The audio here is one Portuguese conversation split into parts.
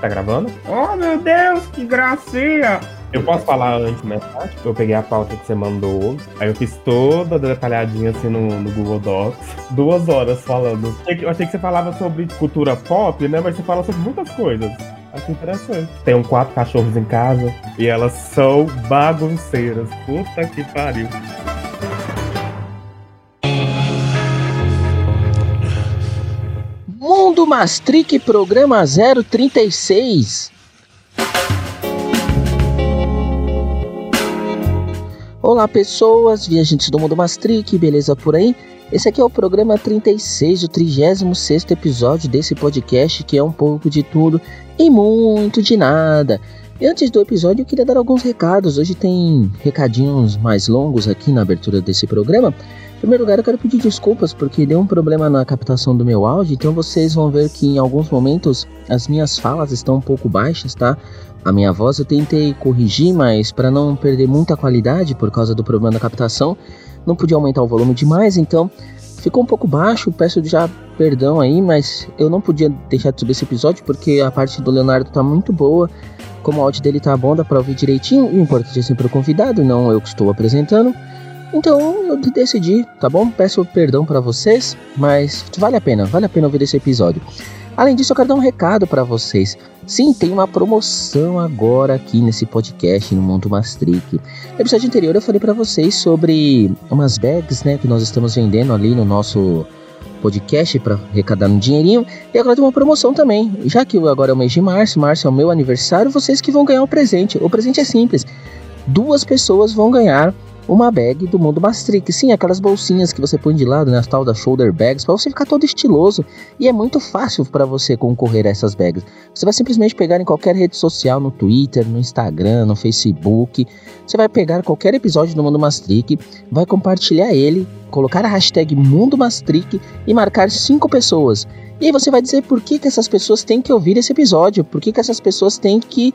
Tá gravando? Oh, meu Deus, que gracinha! Eu posso falar antes, tarde? Eu peguei a pauta que você mandou, aí eu fiz toda detalhadinha assim no, no Google Docs. Duas horas falando. Eu achei que você falava sobre cultura pop, né? Mas você fala sobre muitas coisas. Acho interessante. Tem quatro cachorros em casa e elas são bagunceiras. Puta que pariu. Mundo Mastric, programa 036. Olá, pessoas, viajantes do Mundo Mastric, beleza por aí? Esse aqui é o programa 36, o 36 episódio desse podcast, que é um pouco de tudo e muito de nada. E antes do episódio, eu queria dar alguns recados. Hoje tem recadinhos mais longos aqui na abertura desse programa. Em primeiro lugar, eu quero pedir desculpas porque deu um problema na captação do meu áudio, então vocês vão ver que em alguns momentos as minhas falas estão um pouco baixas, tá? A minha voz eu tentei corrigir, mas para não perder muita qualidade por causa do problema da captação, não podia aumentar o volume demais, então ficou um pouco baixo. Peço já perdão aí, mas eu não podia deixar de subir esse episódio porque a parte do Leonardo tá muito boa. Como o áudio dele tá bom, dá pra ouvir direitinho. O importante é sempre o convidado, não eu que estou apresentando. Então eu decidi, tá bom? Peço perdão para vocês, mas vale a pena, vale a pena ouvir esse episódio. Além disso, eu quero dar um recado para vocês. Sim, tem uma promoção agora aqui nesse podcast no Mundo Mastric. No episódio anterior eu falei para vocês sobre umas bags, né, que nós estamos vendendo ali no nosso podcast para arrecadar um dinheirinho. E agora tem uma promoção também. Já que agora é o mês de março, março é o meu aniversário, vocês que vão ganhar o um presente. O presente é simples. Duas pessoas vão ganhar uma bag do mundo Mastric. Sim, aquelas bolsinhas que você põe de lado, né, as tal das shoulder bags, para você ficar todo estiloso. E é muito fácil para você concorrer a essas bags. Você vai simplesmente pegar em qualquer rede social, no Twitter, no Instagram, no Facebook. Você vai pegar qualquer episódio do Mundo Mastric, vai compartilhar ele, colocar a hashtag Mundo Mastric e marcar cinco pessoas. E aí você vai dizer por que, que essas pessoas têm que ouvir esse episódio, por que, que essas pessoas têm que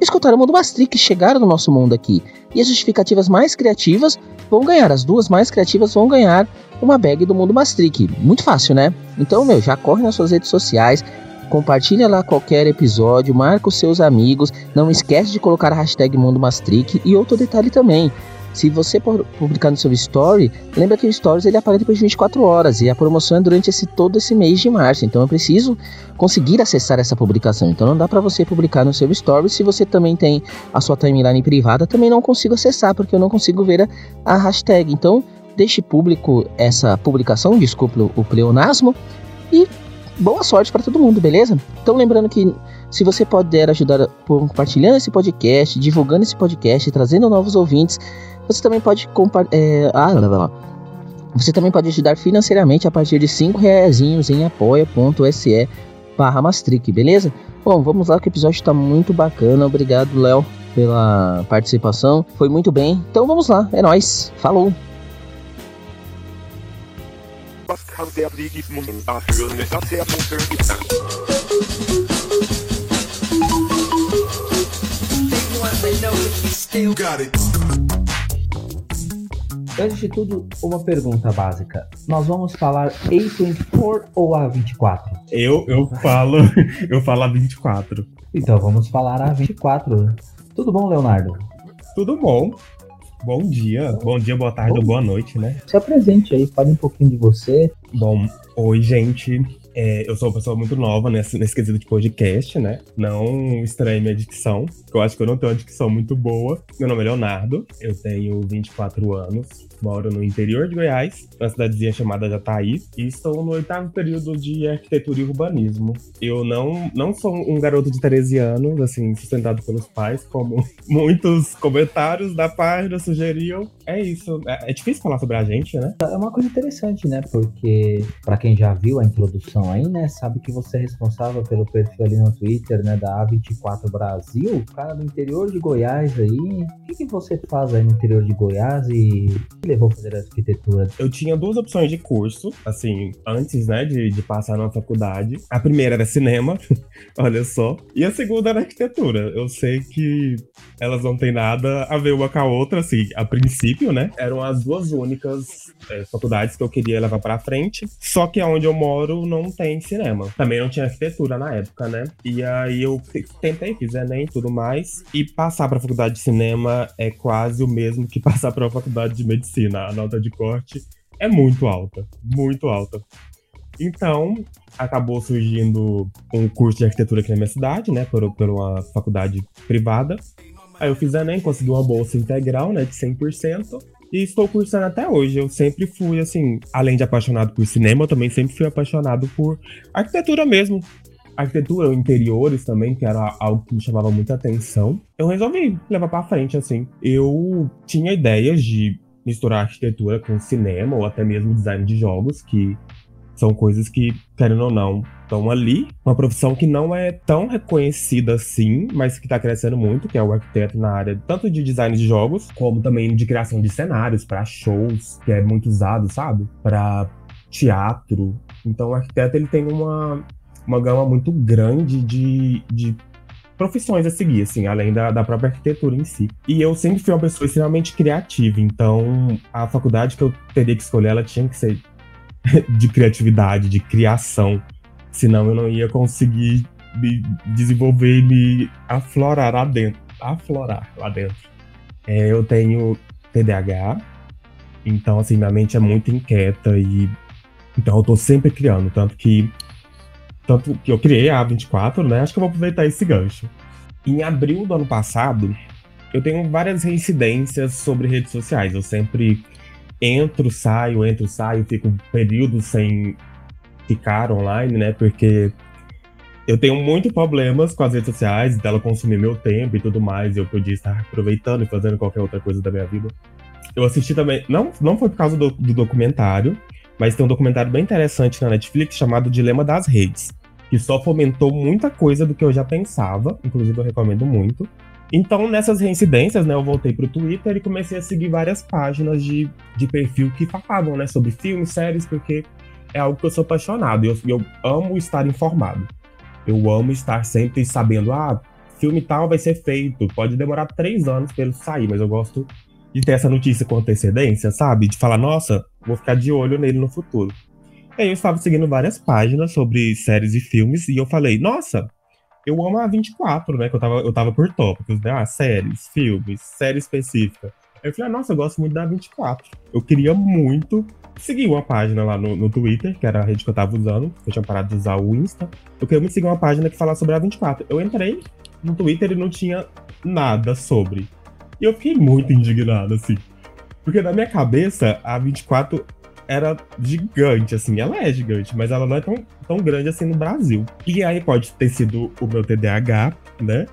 escutar o Mundo Mastric, chegaram no nosso mundo aqui. E as justificativas mais criativas vão ganhar, as duas mais criativas vão ganhar uma bag do Mundo Mastric. Muito fácil, né? Então, meu, já corre nas suas redes sociais, compartilha lá qualquer episódio, marca os seus amigos, não esquece de colocar a hashtag Mundo Mastric e outro detalhe também. Se você publicar no seu story, lembra que o stories ele aparece depois de 24 horas e a promoção é durante esse todo esse mês de março. Então eu preciso conseguir acessar essa publicação. Então não dá para você publicar no seu story. Se você também tem a sua timeline privada, também não consigo acessar porque eu não consigo ver a, a hashtag. Então deixe público essa publicação, desculpe o pleonasmo e boa sorte para todo mundo, beleza? Então lembrando que se você puder ajudar compartilhando esse podcast, divulgando esse podcast, trazendo novos ouvintes, você também pode é, ah, lá, lá. Você também pode ajudar financeiramente a partir de 5 reais em apoia.se barra Mastric, beleza? Bom, vamos lá que o episódio está muito bacana. Obrigado, Léo, pela participação. Foi muito bem. Então vamos lá, é nóis. Falou! Kann der dafür nicht, dass der Antes de tudo, uma pergunta básica. Nós vamos falar A24 ou A24? Eu, eu falo, eu falo A24. Então vamos falar A24. Tudo bom, Leonardo? Tudo bom. Bom dia, bom dia, boa tarde ou boa noite, né? Se apresente aí, fale um pouquinho de você. Bom, oi, gente. É, eu sou uma pessoa muito nova nesse, nesse quesito de podcast, né? Não estranhe minha dicção, eu acho que eu não tenho uma dicção muito boa. Meu nome é Leonardo, eu tenho 24 anos, moro no interior de Goiás, na cidadezinha chamada Jataí, e estou no oitavo período de arquitetura e urbanismo. Eu não, não sou um garoto de 13 anos, assim, sustentado pelos pais, como muitos comentários da página sugeriam. É isso. É, é difícil falar sobre a gente, né? É uma coisa interessante, né? Porque, para quem já viu a introdução aí, né, sabe que você é responsável pelo perfil ali no Twitter, né, da A24 Brasil, cara do interior de Goiás aí. O que, que você faz aí no interior de Goiás e levou a fazer arquitetura? Eu tinha duas opções de curso, assim, antes, né, de, de passar na faculdade. A primeira era cinema, olha só. E a segunda era arquitetura. Eu sei que elas não têm nada a ver uma com a outra, assim, a princípio, né? Eram as duas únicas é, faculdades que eu queria levar para frente. Só que aonde eu moro não não tem cinema. Também não tinha arquitetura na época, né? E aí eu tentei, fiz Enem e tudo mais. E passar pra faculdade de cinema é quase o mesmo que passar pra faculdade de medicina. A nota de corte é muito alta, muito alta. Então, acabou surgindo um curso de arquitetura aqui na minha cidade, né? Por, por uma faculdade privada. Aí eu fiz Enem, consegui uma bolsa integral, né? De 100%. E estou cursando até hoje. Eu sempre fui, assim, além de apaixonado por cinema, eu também sempre fui apaixonado por arquitetura mesmo. Arquitetura, interiores também, que era algo que me chamava muita atenção. Eu resolvi levar para frente, assim. Eu tinha ideias de misturar arquitetura com cinema, ou até mesmo design de jogos, que são coisas que, querendo ou não, estão ali. Uma profissão que não é tão reconhecida assim, mas que está crescendo muito, que é o arquiteto na área tanto de design de jogos, como também de criação de cenários para shows, que é muito usado, sabe? Para teatro. Então o arquiteto ele tem uma, uma gama muito grande de, de profissões a seguir, assim, além da, da própria arquitetura em si. E eu sempre fui uma pessoa extremamente criativa, então a faculdade que eu teria que escolher, ela tinha que ser de criatividade, de criação. Senão eu não ia conseguir me desenvolver e me aflorar lá dentro. Aflorar lá dentro. É, eu tenho TDAH, então assim, minha mente é muito inquieta e então eu tô sempre criando, tanto que tanto que eu criei a A24, né? Acho que eu vou aproveitar esse gancho. Em abril do ano passado, eu tenho várias reincidências sobre redes sociais. Eu sempre entro, saio, entro, saio, fico um período sem ficar online, né? Porque eu tenho muito problemas com as redes sociais, dela consumir meu tempo e tudo mais, e eu podia estar aproveitando e fazendo qualquer outra coisa da minha vida. Eu assisti também, não, não foi por causa do, do documentário, mas tem um documentário bem interessante na Netflix chamado Dilema das Redes, que só fomentou muita coisa do que eu já pensava, inclusive eu recomendo muito. Então, nessas reincidências, né, eu voltei pro Twitter e comecei a seguir várias páginas de, de perfil que falavam, né, sobre filmes, séries, porque é algo que eu sou apaixonado. Eu, eu amo estar informado. Eu amo estar sempre sabendo, ah, filme tal vai ser feito. Pode demorar três anos para ele sair, mas eu gosto de ter essa notícia com antecedência, sabe? De falar, nossa, vou ficar de olho nele no futuro. Aí eu estava seguindo várias páginas sobre séries e filmes e eu falei, nossa, eu amo a 24, né? Que eu tava, eu tava por tópicos, né? Ah, séries, filmes, série específica. Eu falei, ah, nossa, eu gosto muito da 24. Eu queria muito seguir uma página lá no, no Twitter, que era a rede que eu tava usando. Eu tinha parado de usar o Insta. Eu queria muito seguir uma página que falasse sobre a 24. Eu entrei no Twitter e não tinha nada sobre. E eu fiquei muito indignado, assim. Porque na minha cabeça, a 24 era gigante, assim. Ela é gigante, mas ela não é tão, tão grande assim no Brasil. E aí pode ter sido o meu TDAH, né?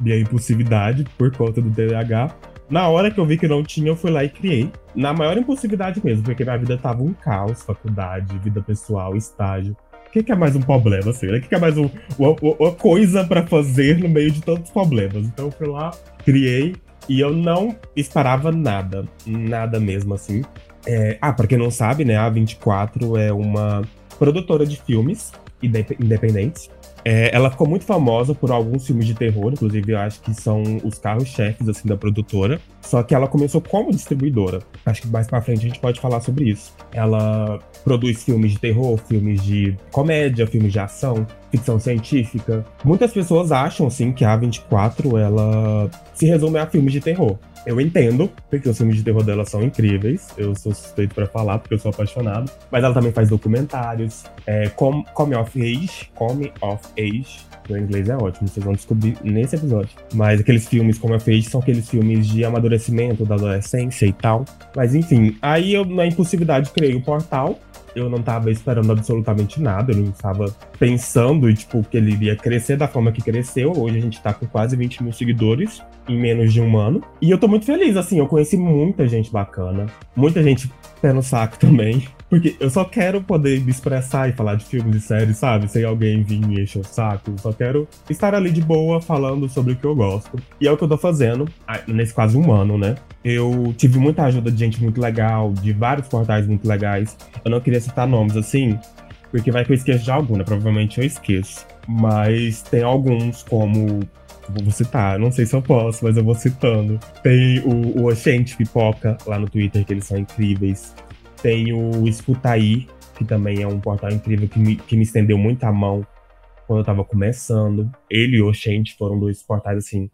Minha impulsividade por conta do TDAH. Na hora que eu vi que não tinha, eu fui lá e criei. Na maior impulsividade mesmo, porque minha vida tava um caos, faculdade, vida pessoal, estágio. O que, que é mais um problema, assim? O que, que é mais um, uma, uma coisa para fazer no meio de tantos problemas? Então eu fui lá, criei, e eu não esperava nada, nada mesmo, assim. É, ah, pra quem não sabe, né, a 24 é uma produtora de filmes independentes. É, ela ficou muito famosa por alguns filmes de terror, inclusive eu acho que são os carros-chefes assim, da produtora. Só que ela começou como distribuidora. Acho que mais pra frente a gente pode falar sobre isso. Ela produz filmes de terror, filmes de comédia, filmes de ação, ficção científica. Muitas pessoas acham, assim, que a A24, ela se resume a filmes de terror. Eu entendo, porque os filmes de terror dela são incríveis. Eu sou suspeito para falar, porque eu sou apaixonado. Mas ela também faz documentários, é, come, come of Age, Come of Age. Meu inglês é ótimo, vocês vão descobrir nesse episódio. Mas aqueles filmes como of Age são aqueles filmes de amadurecimento da adolescência e tal. Mas enfim, aí eu, na impulsividade, criei o portal eu não tava esperando absolutamente nada, eu não estava pensando, tipo, que ele iria crescer da forma que cresceu. Hoje a gente tá com quase 20 mil seguidores em menos de um ano. E eu tô muito feliz, assim, eu conheci muita gente bacana, muita gente pé no saco também. Porque eu só quero poder me expressar e falar de filmes e séries, sabe? Sem alguém vir me encher o saco. Eu só quero estar ali de boa falando sobre o que eu gosto. E é o que eu tô fazendo ah, nesse quase um ano, né? Eu tive muita ajuda de gente muito legal, de vários portais muito legais. Eu não queria citar nomes assim, porque vai que eu esqueço de algum, né? Provavelmente eu esqueço. Mas tem alguns como vou citar, não sei se eu posso, mas eu vou citando. Tem o, o Oxente Pipoca lá no Twitter, que eles são incríveis. Tem o Escutaí, que também é um portal incrível que me, que me estendeu muito a mão quando eu tava começando. Ele e o Oxente foram dois portais, assim,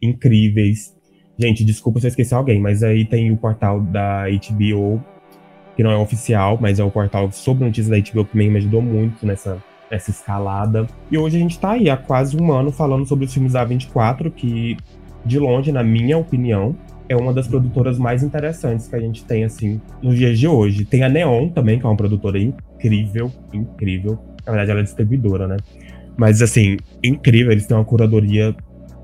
incríveis. Gente, desculpa se eu esqueci alguém, mas aí tem o portal da HBO, que não é oficial, mas é o portal sobre notícias da HBO que também me ajudou muito nessa, nessa escalada. E hoje a gente tá aí há quase um ano falando sobre os filmes da 24, que, de longe, na minha opinião, é uma das produtoras mais interessantes que a gente tem, assim, nos dias de hoje. Tem a Neon também, que é uma produtora incrível, incrível. Na verdade, ela é distribuidora, né? Mas, assim, incrível. Eles têm uma curadoria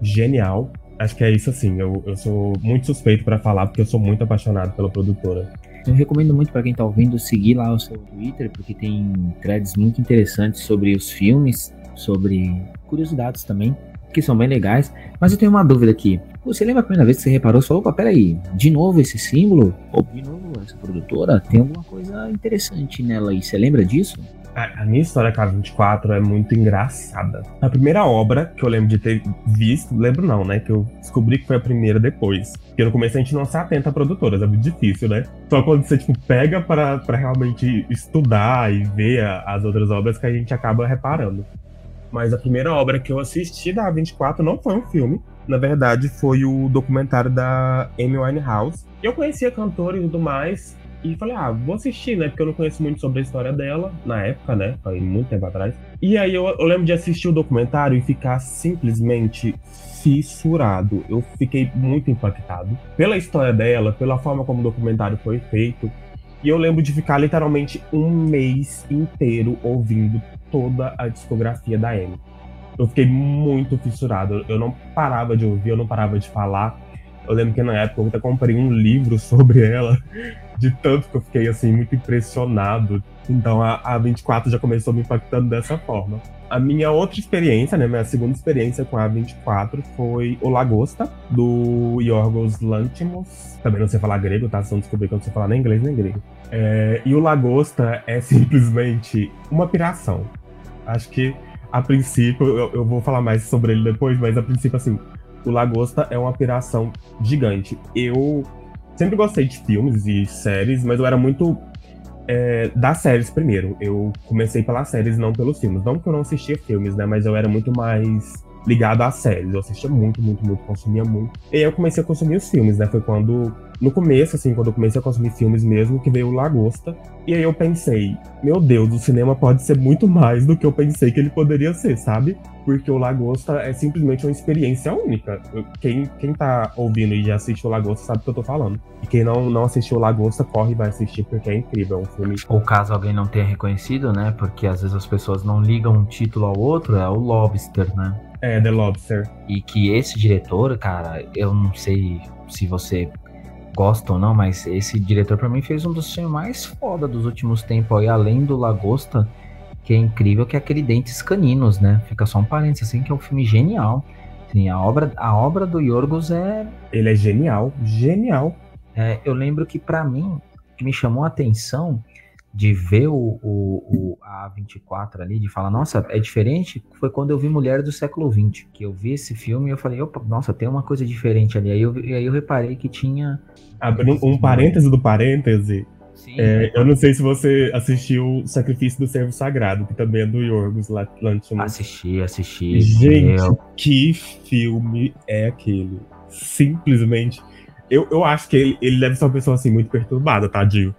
genial. Acho que é isso, assim. Eu, eu sou muito suspeito para falar, porque eu sou muito apaixonado pela produtora. Eu recomendo muito para quem tá ouvindo seguir lá o seu Twitter, porque tem threads muito interessantes sobre os filmes, sobre curiosidades também, que são bem legais. Mas eu tenho uma dúvida aqui. Você lembra a primeira vez que você reparou só, opa, peraí, de novo esse símbolo? Ou de novo essa produtora? Tem alguma coisa interessante nela aí. Você lembra disso? A, a minha história com a 24 é muito engraçada. A primeira obra que eu lembro de ter visto, lembro não, né? Que eu descobri que foi a primeira depois. Porque no começo a gente não se atenta a produtoras, é muito difícil, né? Só quando você, tipo, pega para, realmente estudar e ver a, as outras obras que a gente acaba reparando. Mas a primeira obra que eu assisti da 24 não foi um filme. Na verdade, foi o documentário da Amy Winehouse. Eu conhecia a cantora e tudo mais, e falei, ah, vou assistir, né? Porque eu não conheço muito sobre a história dela, na época, né? Foi muito tempo atrás. E aí eu, eu lembro de assistir o documentário e ficar simplesmente fissurado. Eu fiquei muito impactado pela história dela, pela forma como o documentário foi feito. E eu lembro de ficar literalmente um mês inteiro ouvindo toda a discografia da Amy. Eu fiquei muito fissurado. Eu não parava de ouvir, eu não parava de falar. Eu lembro que na época eu até comprei um livro sobre ela de tanto que eu fiquei assim muito impressionado. Então a, a 24 já começou me impactando dessa forma. A minha outra experiência, né, minha segunda experiência com a 24 foi o Lagosta, do Yorgos Lanthimos. Também não sei falar grego, tá? Só descobri que eu não sei falar nem inglês nem grego. É, e o Lagosta é simplesmente uma piração. Acho que, a princípio, eu, eu vou falar mais sobre ele depois, mas a princípio, assim, o Lagosta é uma piração gigante. Eu sempre gostei de filmes e séries, mas eu era muito é, das séries primeiro. Eu comecei pelas séries, não pelos filmes. Não que eu não assistia filmes, né? Mas eu era muito mais ligado às séries. Eu assistia muito, muito, muito, consumia muito. E aí eu comecei a consumir os filmes, né? Foi quando, no começo, assim, quando eu comecei a consumir filmes mesmo, que veio o Lagosta. E aí eu pensei, meu Deus, o cinema pode ser muito mais do que eu pensei que ele poderia ser, sabe? Porque o Lagosta é simplesmente uma experiência única. Quem, quem tá ouvindo e já assistiu o Lagosta sabe o que eu tô falando. E quem não, não assistiu o Lagosta, corre e vai assistir, porque é incrível. É um filme. Ou caso alguém não tenha reconhecido, né? Porque às vezes as pessoas não ligam um título ao outro, é o Lobster, né? É, The Lobster. E que esse diretor, cara, eu não sei se você gosta ou não, mas esse diretor para mim fez um dos filmes mais foda dos últimos tempos aí, além do Lagosta, que é incrível, que é aquele Dentes Caninos, né? Fica só um parênteses assim, que é um filme genial. Sim, a obra, a obra do Yorgos é... Ele é genial, genial. É, eu lembro que para mim, que me chamou a atenção de ver o, o, o, a 24 ali, de falar, nossa, é diferente, foi quando eu vi Mulher do Século XX, que eu vi esse filme e eu falei, opa, nossa, tem uma coisa diferente ali. Aí eu, aí eu reparei que tinha. Abrindo um parêntese do parêntese. Sim, é, eu não sei se você assistiu Sacrifício do Servo Sagrado, que também é do Yorgos Lanthimos. Assisti, assisti. Gente, eu... que filme é aquele? Simplesmente eu, eu acho que ele, ele deve ser uma pessoa assim muito perturbada, tadinho.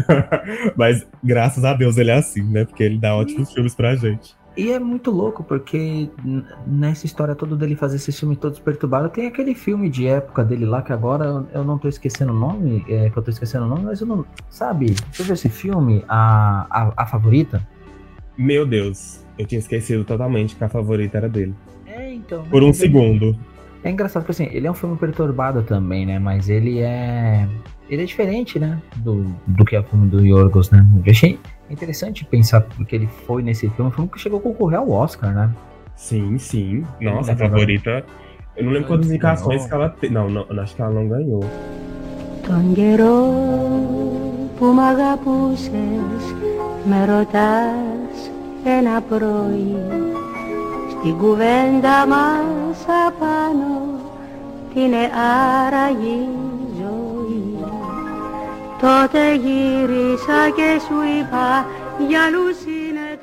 Mas graças a Deus ele é assim, né? Porque ele dá ótimos e, filmes pra gente. E é muito louco, porque nessa história toda dele fazer esse filme todos perturbados, tem aquele filme de época dele lá, que agora eu não tô esquecendo o nome, é, que eu tô esquecendo o nome, mas eu não. Sabe? Você viu esse filme, a, a, a favorita? Meu Deus, eu tinha esquecido totalmente que a favorita era dele. É, então. Por um segundo. É engraçado porque assim, ele é um filme perturbado também, né? Mas ele é. Ele é diferente, né? Do, do que é o filme do Yorgos, né? Eu achei interessante pensar que ele foi nesse filme. Um filme que chegou a concorrer ao Oscar, né? Sim, sim. Nossa, a favorita. Eu não lembro quantas indicações que ela tem. Não, não, acho que ela não ganhou. Tine ara joi. Tote que suipa e alucine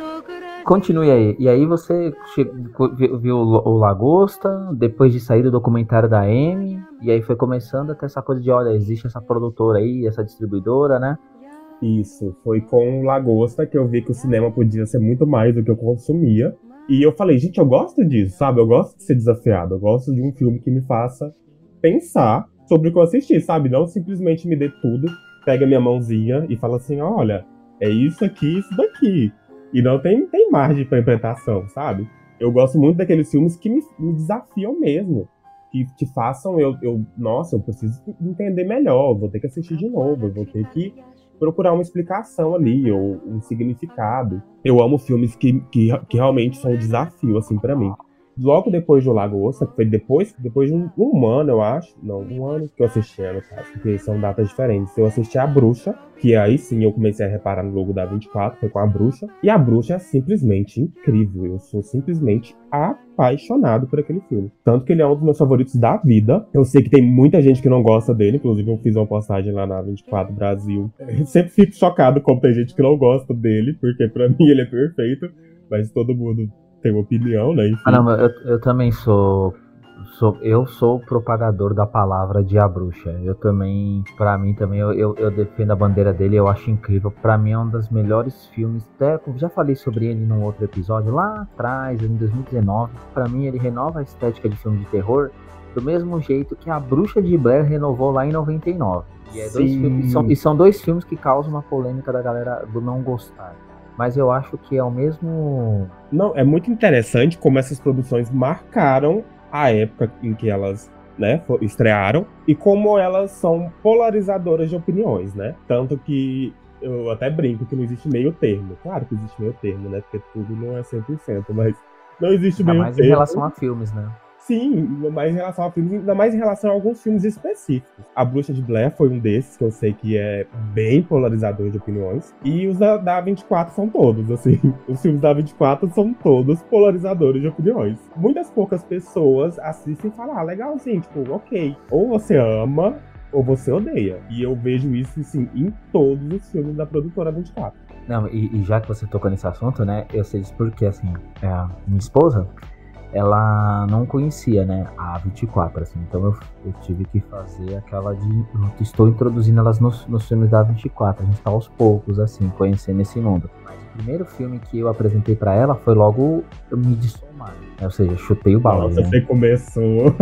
Continue aí. E aí você chegou, viu o Lagosta, depois de sair do documentário da M, e aí foi começando até essa coisa de, olha, existe essa produtora aí, essa distribuidora, né? Isso, foi com o Lagosta que eu vi que o cinema podia ser muito mais do que eu consumia. E eu falei, gente, eu gosto disso, sabe? Eu gosto de ser desafiado, eu gosto de um filme que me faça pensar sobre o que eu assisti, sabe? Não simplesmente me dê tudo, pega minha mãozinha e fala assim, olha, é isso aqui, isso daqui. E não tem, tem margem para interpretação, sabe? Eu gosto muito daqueles filmes que me, me desafiam mesmo. Que, que façam eu, eu. Nossa, eu preciso entender melhor, vou ter que assistir de novo, vou ter que procurar uma explicação ali, ou um significado. Eu amo filmes que, que, que realmente são um desafio, assim, para mim logo depois do Lagosta, que foi depois, depois de um, um, ano, eu acho. Não, um ano que eu assisti, no caso, porque são datas diferentes. Eu assisti A Bruxa, que aí sim eu comecei a reparar no logo da 24, foi com A Bruxa. E A Bruxa é simplesmente incrível. Eu sou simplesmente apaixonado por aquele filme. Tanto que ele é um dos meus favoritos da vida. Eu sei que tem muita gente que não gosta dele, inclusive eu fiz uma postagem lá na 24 Brasil. Eu sempre fico chocado como tem gente que não gosta dele, porque para mim ele é perfeito. Mas todo mundo tem uma opinião, né? Enfim. Ah, não, eu, eu também sou, sou. Eu sou propagador da palavra de a bruxa. Eu também, para mim também, eu, eu, eu, defendo a bandeira dele, eu acho incrível. Para mim é um dos melhores filmes. Até já falei sobre ele num outro episódio lá atrás, em 2019. Para mim ele renova a estética de filme de terror do mesmo jeito que a Bruxa de Blair renovou lá em 99. E, é dois filmes, são, e são dois filmes que causam uma polêmica da galera do não gostar mas eu acho que é o mesmo. Não, é muito interessante como essas produções marcaram a época em que elas né, estrearam e como elas são polarizadoras de opiniões, né? Tanto que eu até brinco que não existe meio termo. Claro que existe meio termo, né? Porque tudo não é 100%, mas não existe Ainda meio mais termo. em relação a filmes, né? Sim, mais em relação a filmes, ainda mais em relação a alguns filmes específicos. A Bruxa de Blair foi um desses, que eu sei que é bem polarizador de opiniões. E os da, da 24 são todos, assim. Os filmes da 24 são todos polarizadores de opiniões. Muitas poucas pessoas assistem e falam, ah, legalzinho, tipo, ok. Ou você ama, ou você odeia. E eu vejo isso, assim, em todos os filmes da produtora 24. Não, e, e já que você tocou nesse assunto, né, eu sei disso porque, assim, é minha esposa ela não conhecia, né, a 24, assim, então eu, eu tive que fazer aquela de, estou introduzindo elas nos, nos filmes da 24, a gente tá aos poucos, assim, conhecendo esse mundo. Mas o primeiro filme que eu apresentei para ela foi logo Midsommar, né, ou seja, chutei o balde, Nossa, né? você começou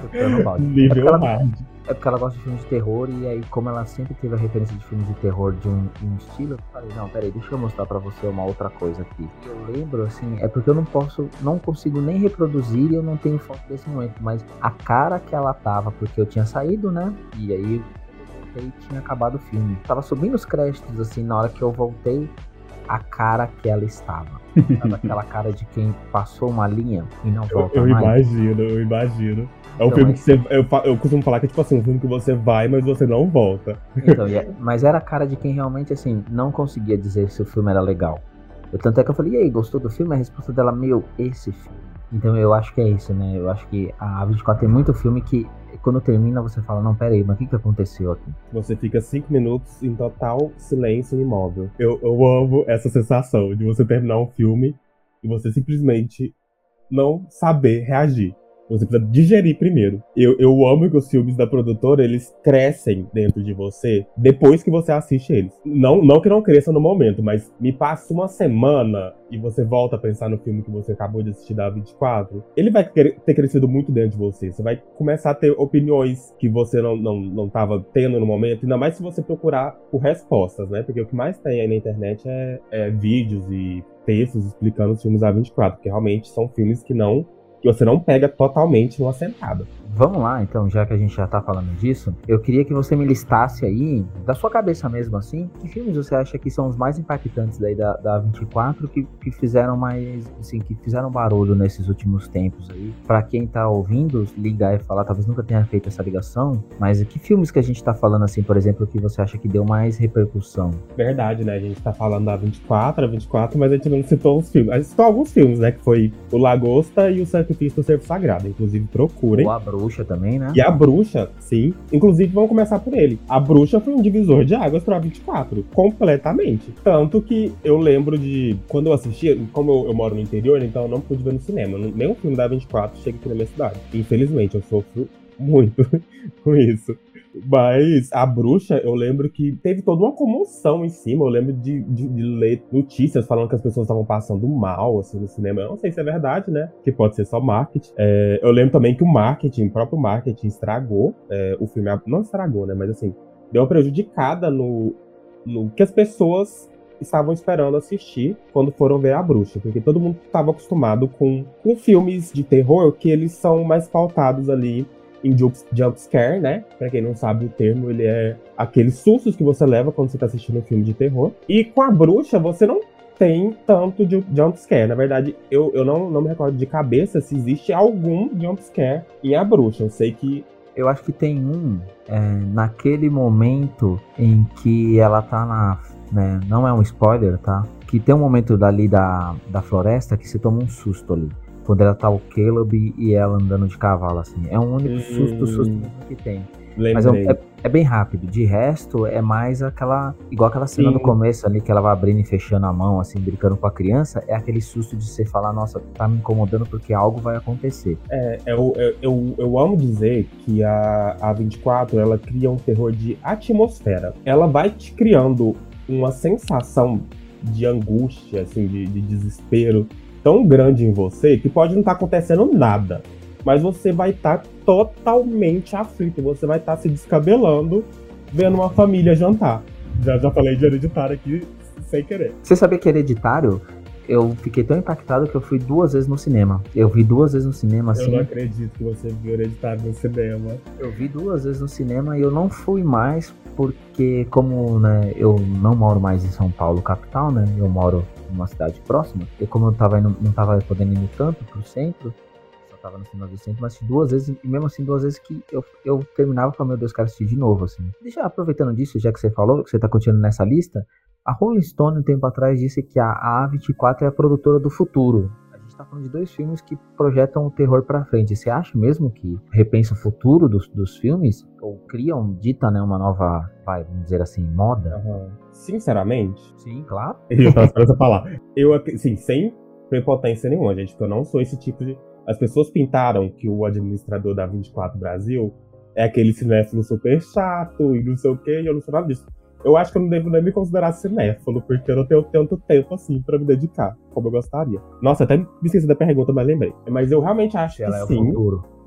Chutando o balde. nível ela, hard. É porque ela gosta de filmes de terror e aí, como ela sempre teve a referência de filmes de terror de um, um estilo, eu falei, não, peraí, deixa eu mostrar para você uma outra coisa aqui. Eu lembro, assim, é porque eu não posso, não consigo nem reproduzir e eu não tenho foto desse momento, mas a cara que ela tava, porque eu tinha saído, né? E aí eu voltei e tinha acabado o filme. Tava subindo os créditos, assim, na hora que eu voltei, a cara que ela estava. Sabe aquela cara de quem passou uma linha e não volta eu, eu mais? imagino, eu imagino. É um Então, filme que você. Eu, eu costumo falar que é tipo assim, um filme que você vai, mas você não volta. Então, é- mas era a cara de quem realmente, assim, não conseguia dizer se o filme era legal. Eu, tanto é que eu falei, e aí, gostou do filme? A resposta dela, meu, esse filme. Então eu acho que é isso, né? Eu acho que a 24 tem muito filme que quando termina você fala, não, peraí, mas o que, que aconteceu aqui? Você fica cinco minutos em total silêncio imóvel. Eu, eu amo essa sensação de você terminar um filme e você simplesmente não saber reagir. Você precisa digerir primeiro. Eu, eu amo que os filmes da produtora, eles crescem dentro de você depois que você assiste eles. Não, não que não cresça no momento, mas me passa uma semana e você volta a pensar no filme que você acabou de assistir da 24. Ele vai ter crescido muito dentro de você. Você vai começar a ter opiniões que você não, não, não tava tendo no momento, ainda mais se você procurar por respostas, né? Porque o que mais tem aí na internet é, é vídeos e textos explicando os filmes da 24, porque realmente são filmes que não que você não pega totalmente numa sentada. Vamos lá, então, já que a gente já tá falando disso, eu queria que você me listasse aí, da sua cabeça mesmo assim, que filmes você acha que são os mais impactantes daí da, da 24 que, que fizeram mais, assim, que fizeram barulho nesses últimos tempos aí. Pra quem tá ouvindo, ligar e falar, talvez nunca tenha feito essa ligação, mas que filmes que a gente tá falando assim, por exemplo, que você acha que deu mais repercussão? Verdade, né? A gente tá falando da 24, a 24, mas a gente não citou os filmes. A gente citou alguns filmes, né? Que foi o Lagosta e o Sacrifício do Servo Sagrado. Inclusive, procurem. Ou a bruxa. também, né? E a bruxa, sim. Inclusive, vamos começar por ele. A bruxa foi um divisor de águas pra 24. Completamente. Tanto que eu lembro de. Quando eu assistia, como eu, eu moro no interior, então eu não pude ver no cinema. Nenhum filme da 24 chega aqui na minha cidade. Infelizmente, eu sofro muito com isso. Mas a bruxa, eu lembro que teve toda uma comoção em cima. Eu lembro de, de, de ler notícias falando que as pessoas estavam passando mal assim, no cinema. Eu não sei se é verdade, né? Que pode ser só marketing. É, eu lembro também que o marketing, o próprio marketing, estragou é, o filme. Não estragou, né? Mas assim, deu uma prejudicada no, no que as pessoas estavam esperando assistir quando foram ver a bruxa, porque todo mundo estava acostumado com, com filmes de terror que eles são mais pautados ali em jump scare, né? Pra quem não sabe o termo, ele é aqueles sustos que você leva quando você tá assistindo um filme de terror. E com a bruxa, você não tem tanto de jump scare. Na verdade, eu, eu não, não me recordo de cabeça se existe algum jump scare em A Bruxa. Eu sei que. Eu acho que tem um é, naquele momento em que ela tá na. Né, não é um spoiler, tá? Que tem um momento dali da, da floresta que você toma um susto ali quando ela tá o Caleb e ela andando de cavalo, assim. É um único susto, susto que tem. Lembrei. Mas é, é, é, bem rápido. De resto, é mais aquela. Igual aquela cena Sim. do começo ali que ela vai abrindo e fechando a mão, assim, brincando com a criança. É aquele susto de você falar, nossa, tá me incomodando porque algo vai acontecer. É, eu, eu, eu, eu amo dizer que a, a 24 ela cria um terror de atmosfera. Ela vai te criando uma sensação de angústia, assim, de, de desespero tão grande em você que pode não estar tá acontecendo nada. Mas você vai estar tá totalmente aflito. Você vai estar tá se descabelando vendo uma família jantar. Já, já falei de hereditário aqui sem querer. Você sabia que hereditário? Eu fiquei tão impactado que eu fui duas vezes no cinema. Eu vi duas vezes no cinema, assim. Eu não acredito que você viu Hereditário no cinema. Eu vi duas vezes no cinema e eu não fui mais porque, como né, eu não moro mais em São Paulo, capital, né? Eu moro numa cidade próxima. E como eu tava indo, não tava podendo ir tanto pro centro, só tava no final do centro, mas duas vezes, e mesmo assim, duas vezes que eu, eu terminava com meu Deus, quero assistir de novo, assim. Aproveitando disso, já que você falou, que você tá continuando nessa lista, a Rolling Stone, um tempo atrás, disse que a A24 é a produtora do futuro está falando de dois filmes que projetam o terror para frente. Você acha mesmo que repensa o futuro dos, dos filmes? Ou criam, dita, né, uma nova, vai, vamos dizer assim, moda? Uhum. Sinceramente. Sim, claro. Eu tava esperando falar. Eu, assim, sem prepotência nenhuma, gente, porque eu não sou esse tipo de. As pessoas pintaram que o administrador da 24 Brasil é aquele cinéfilo super chato e não sei o quê, e eu não sou nada disso. Eu acho que eu não devo nem me considerar cinéfilo, porque eu não tenho tanto tempo assim para me dedicar, como eu gostaria. Nossa, até me esqueci da pergunta, mas lembrei. Mas eu realmente acho que, é sim. É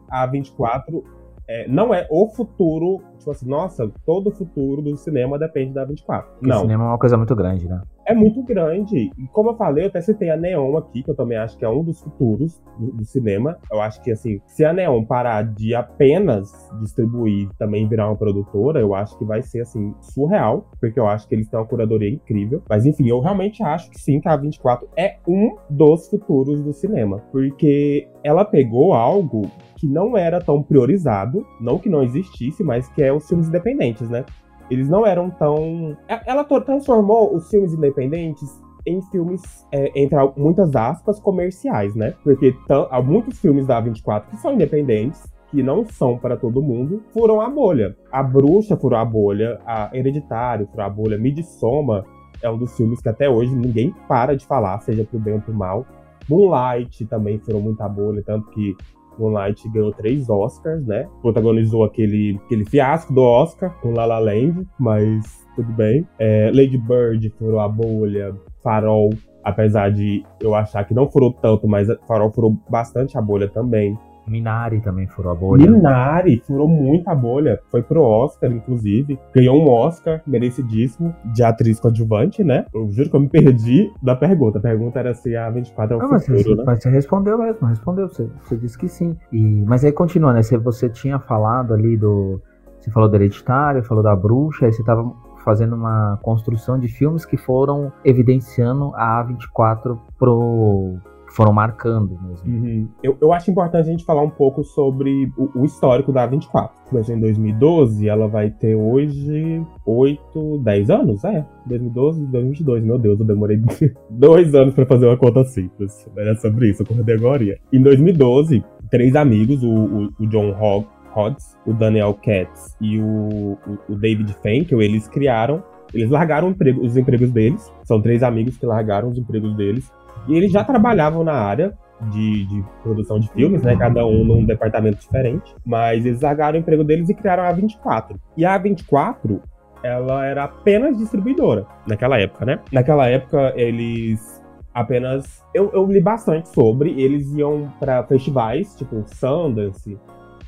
a 24 é, não é o futuro, tipo assim, nossa, todo o futuro do cinema depende da 24. Porque não. O cinema é uma coisa muito grande, né? É muito grande. E como eu falei, eu até citei a Neon aqui, que eu também acho que é um dos futuros do, do cinema. Eu acho que, assim, se a Neon parar de apenas distribuir também virar uma produtora, eu acho que vai ser, assim, surreal, porque eu acho que eles têm uma curadoria incrível. Mas, enfim, eu realmente acho que sim, que a 24 é um dos futuros do cinema. Porque ela pegou algo que não era tão priorizado, não que não existisse, mas que é os filmes independentes, né? Eles não eram tão. Ela transformou os filmes independentes em filmes, é, entre muitas aspas, comerciais, né? Porque há muitos filmes da 24 que são independentes, que não são para todo mundo, furam a bolha. A Bruxa furou a bolha, a Hereditário furou a bolha, Midsommar é um dos filmes que até hoje ninguém para de falar, seja pro bem ou pro mal. Moonlight também furou muita bolha, tanto que Moonlight ganhou três Oscars, né? Protagonizou aquele, aquele fiasco do Oscar com La La Land, mas tudo bem. É, Lady Bird furou a bolha, Farol, apesar de eu achar que não furou tanto, mas Farol furou bastante a bolha também. Minari também furou a bolha. Minari furou muito a bolha. Foi pro Oscar, inclusive. Ganhou um Oscar merecidíssimo de atriz coadjuvante, né? Eu juro que eu me perdi da pergunta. A pergunta era se a 24 é o Não, futuro, mas você, né? Mas você respondeu mesmo, respondeu. Você, você disse que sim. E, mas aí continua, né? Você, você tinha falado ali do. Você falou do Hereditário, falou da Bruxa, aí você tava fazendo uma construção de filmes que foram evidenciando a A24 pro foram marcando mesmo. Uhum. Eu, eu acho importante a gente falar um pouco sobre o, o histórico da 24. Começou em 2012, ela vai ter hoje 8, 10 anos? É, 2012, 2022. Meu Deus, eu demorei dois anos para fazer uma conta simples. Era sobre isso, eu acordei agora. Em 2012, três amigos, o, o, o John Hogg, Hodds, o Daniel Katz e o, o, o David Fenkel, eles criaram, eles largaram emprego, os empregos deles, são três amigos que largaram os empregos deles, e eles já trabalhavam na área de, de, produção de filmes, né? Cada um num departamento diferente. Mas eles largaram o emprego deles e criaram a 24. E a 24, ela era apenas distribuidora naquela época, né? Naquela época, eles apenas. Eu, eu li bastante sobre. Eles iam para festivais, tipo Sundance,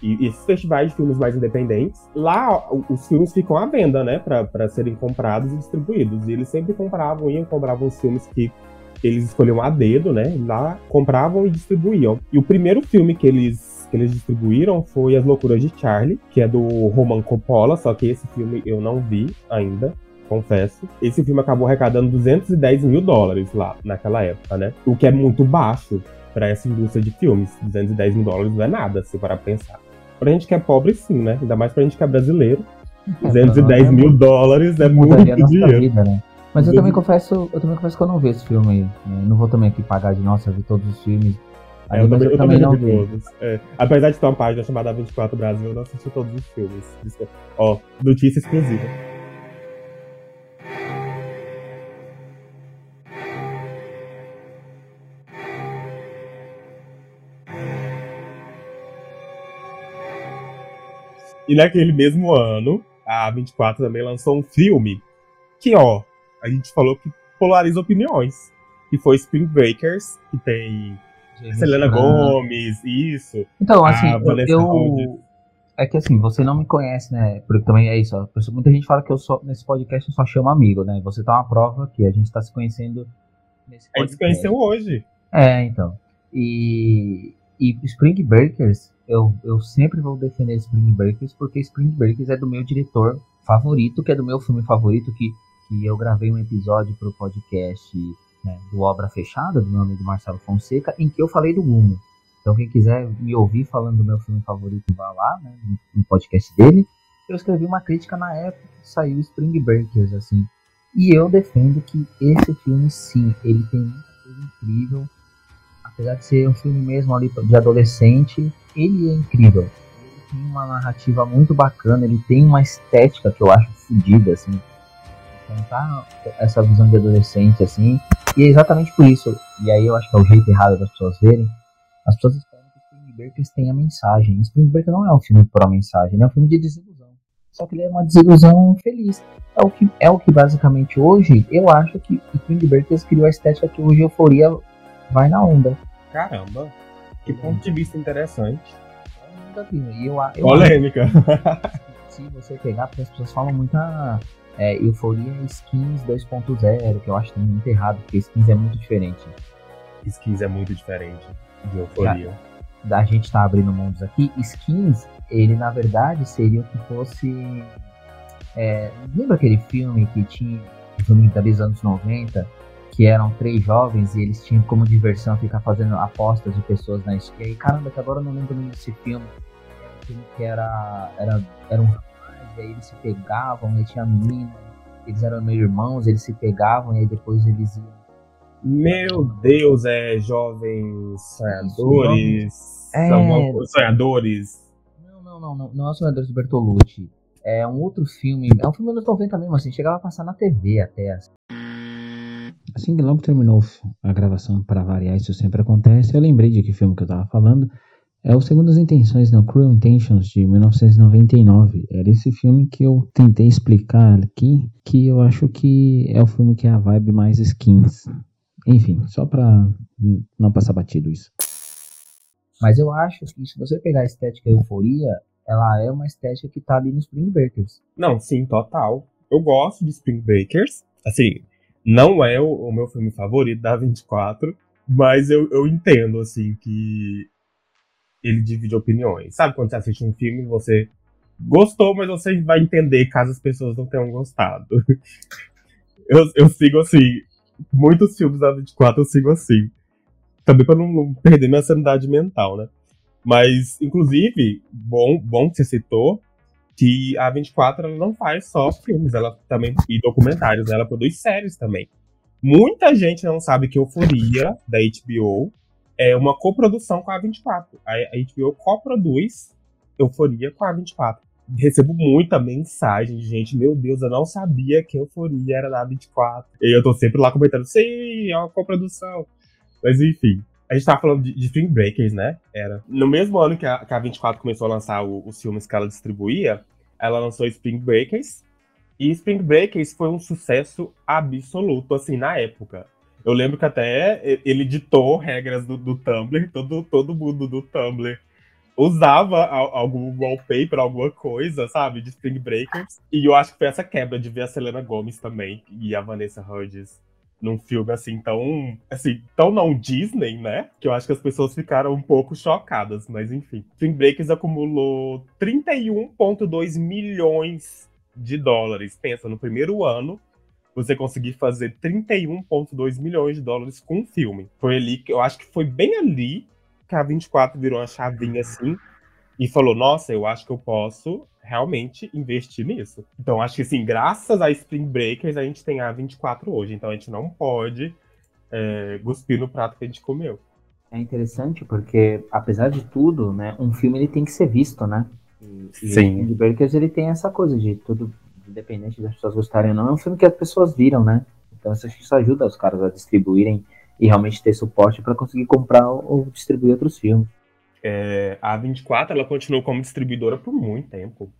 e, esses festivais de filmes mais independentes, lá os filmes ficam à venda, né, para serem comprados e distribuídos. E eles sempre compravam, iam compravam os filmes que eles escolhiam a dedo, né, lá compravam e distribuíam. E o primeiro filme que eles, que eles distribuíram foi As Loucuras de Charlie, que é do Roman Coppola, só que esse filme eu não vi ainda confesso. Esse filme acabou arrecadando 210 mil dólares lá naquela época, né? O que é muito baixo para essa indústria de filmes. 210 mil dólares não é nada, se para pensar. Pra gente que é pobre, sim, né? Ainda mais pra gente que é brasileiro. 210 é, mil dólares é muito dinheiro. Vida, né? Mas eu também confesso, eu também confesso que eu não vi esse filme. Né? Não vou também aqui pagar de nossa, ver todos os filmes. É, eu, também, eu também não vi todos. É. Apesar de ter uma página chamada 24 Brasil, eu não assisti todos os filmes. Ó, notícia exclusiva. E naquele mesmo ano, a 24 também lançou um filme que, ó, a gente falou que polariza opiniões. Que foi Spring Breakers, que tem gente, Selena Gomes, isso. Então, assim, eu, É que assim, você não me conhece, né? Porque também é isso. Ó, muita gente fala que eu só, nesse podcast eu só chamo amigo, né? Você tá uma prova que a gente tá se conhecendo nesse podcast. A gente se conheceu hoje. É, então. E, e Spring Breakers eu, eu sempre vou defender Spring Breakers porque Spring Breakers é do meu diretor favorito, que é do meu filme favorito, que, que eu gravei um episódio para o podcast né, do Obra Fechada, do meu amigo Marcelo Fonseca, em que eu falei do Gumo. Então quem quiser me ouvir falando do meu filme favorito, vá lá, né, no, podcast dele. Eu escrevi uma crítica na época que saiu Spring Breakers, assim. E eu defendo que esse filme, sim, ele tem muita coisa incrível. Apesar de ser um filme mesmo ali de adolescente, ele é incrível. Ele tem uma narrativa muito bacana, ele tem uma estética que eu acho fodida, assim. Contar essa visão de adolescente, assim. E é exatamente por isso, e aí eu acho que é o jeito errado das pessoas verem, as pessoas esperam que Spring Breakers tenha mensagem. Spring Breakers não é um filme por mensagem, ele é um filme de desilusão. Só que ele é uma desilusão feliz. É o que, é o que basicamente hoje eu acho que Spring Breakers criou a estética que hoje Euforia vai na onda. Caramba! Que ponto de vista interessante. E eu, eu Polêmica. se você pegar, porque as pessoas falam muita é, euforia skins 2.0, que eu acho também muito errado, porque skins é muito diferente. Skins é muito diferente de euforia. Da, da gente tá abrindo mundos aqui, skins, ele na verdade seria o que fosse. É, lembra aquele filme que tinha, o filme dos anos 90, que eram três jovens e eles tinham como diversão ficar fazendo apostas de pessoas na esquina. E aí, caramba, que agora eu não lembro o nome desse filme. Era um filme que era, era, era um e aí eles se pegavam, e tinha a menina, eles eram meio irmãos, eles se pegavam, e aí depois eles iam. Meu Deus, é jovens sonhadores. É... sonhadores. Não, não, não, não, não é Sonhadores do Bertolucci. É um outro filme, é um filme dos 90 mesmo, assim, chegava a passar na TV até. Assim. Assim que logo terminou a gravação, para variar, isso sempre acontece, eu lembrei de que filme que eu tava falando. É o Segundo as Intenções, não, Cruel Intentions, de 1999. Era esse filme que eu tentei explicar aqui, que eu acho que é o filme que é a vibe mais skins. Enfim, só pra não passar batido isso. Mas eu acho que se você pegar a estética euforia, ela é uma estética que tá ali no Spring Breakers. Não, sim, total. Eu gosto de Spring Breakers. Assim, não é o, o, meu filme favorito da 24, mas eu, eu entendo, assim, que ele divide opiniões. Sabe quando você assiste um filme você gostou, mas você vai entender caso as pessoas não tenham gostado. eu, eu sigo assim, muitos filmes da 24 eu sigo assim. Também pra não, não perder minha sanidade mental, né? Mas, inclusive, bom, bom que você citou, que a 24 ela não faz só filmes, ela também e documentários, né? ela produz séries também. Muita gente não sabe que Euforia da HBO é uma coprodução com a 24. A, a HBO coproduz Euforia com a 24. Recebo muita mensagem gente, meu Deus, eu não sabia que Euforia era da 24. E eu tô sempre lá comentando, sim, é uma coprodução. Mas enfim, a gente tava falando de, de Spring Breakers, né? Era. No mesmo ano que a, que a 24 começou a lançar o, os filmes que ela distribuía, ela lançou Spring Breakers. E Spring Breakers foi um sucesso absoluto, assim, na época. Eu lembro que até ele ditou regras do, do Tumblr, todo, todo mundo do Tumblr usava algum wallpaper, alguma coisa, sabe, de Spring Breakers. E eu acho que foi essa quebra de ver a Selena Gomez também e a Vanessa Hudgens num filme assim tão, assim, tão não Disney, né? Que eu acho que as pessoas ficaram um pouco chocadas, mas enfim. Spring Breakers acumulou 31.2 milhões de dólares. Pensa, no primeiro ano, você conseguir fazer 31.2 milhões de dólares com um filme. Foi ali que eu acho que foi bem ali que a 24 virou uma chavinha assim e falou: Nossa, eu acho que eu posso realmente investir nisso. Então, acho que assim, graças a Spring Breakers, a gente tem a 24 hoje. Então, a gente não pode é, cuspir no prato que a gente comeu. É interessante porque, apesar de tudo, né, um filme ele tem que ser visto, né? E, Sim. E o Breakers ele tem essa coisa de tudo, independente das pessoas gostarem ou não, é um filme que as pessoas viram, né? Então, que isso ajuda os caras a distribuírem e realmente ter suporte para conseguir comprar ou distribuir outros filmes. É, a 24 ela continuou como distribuidora por muito tempo.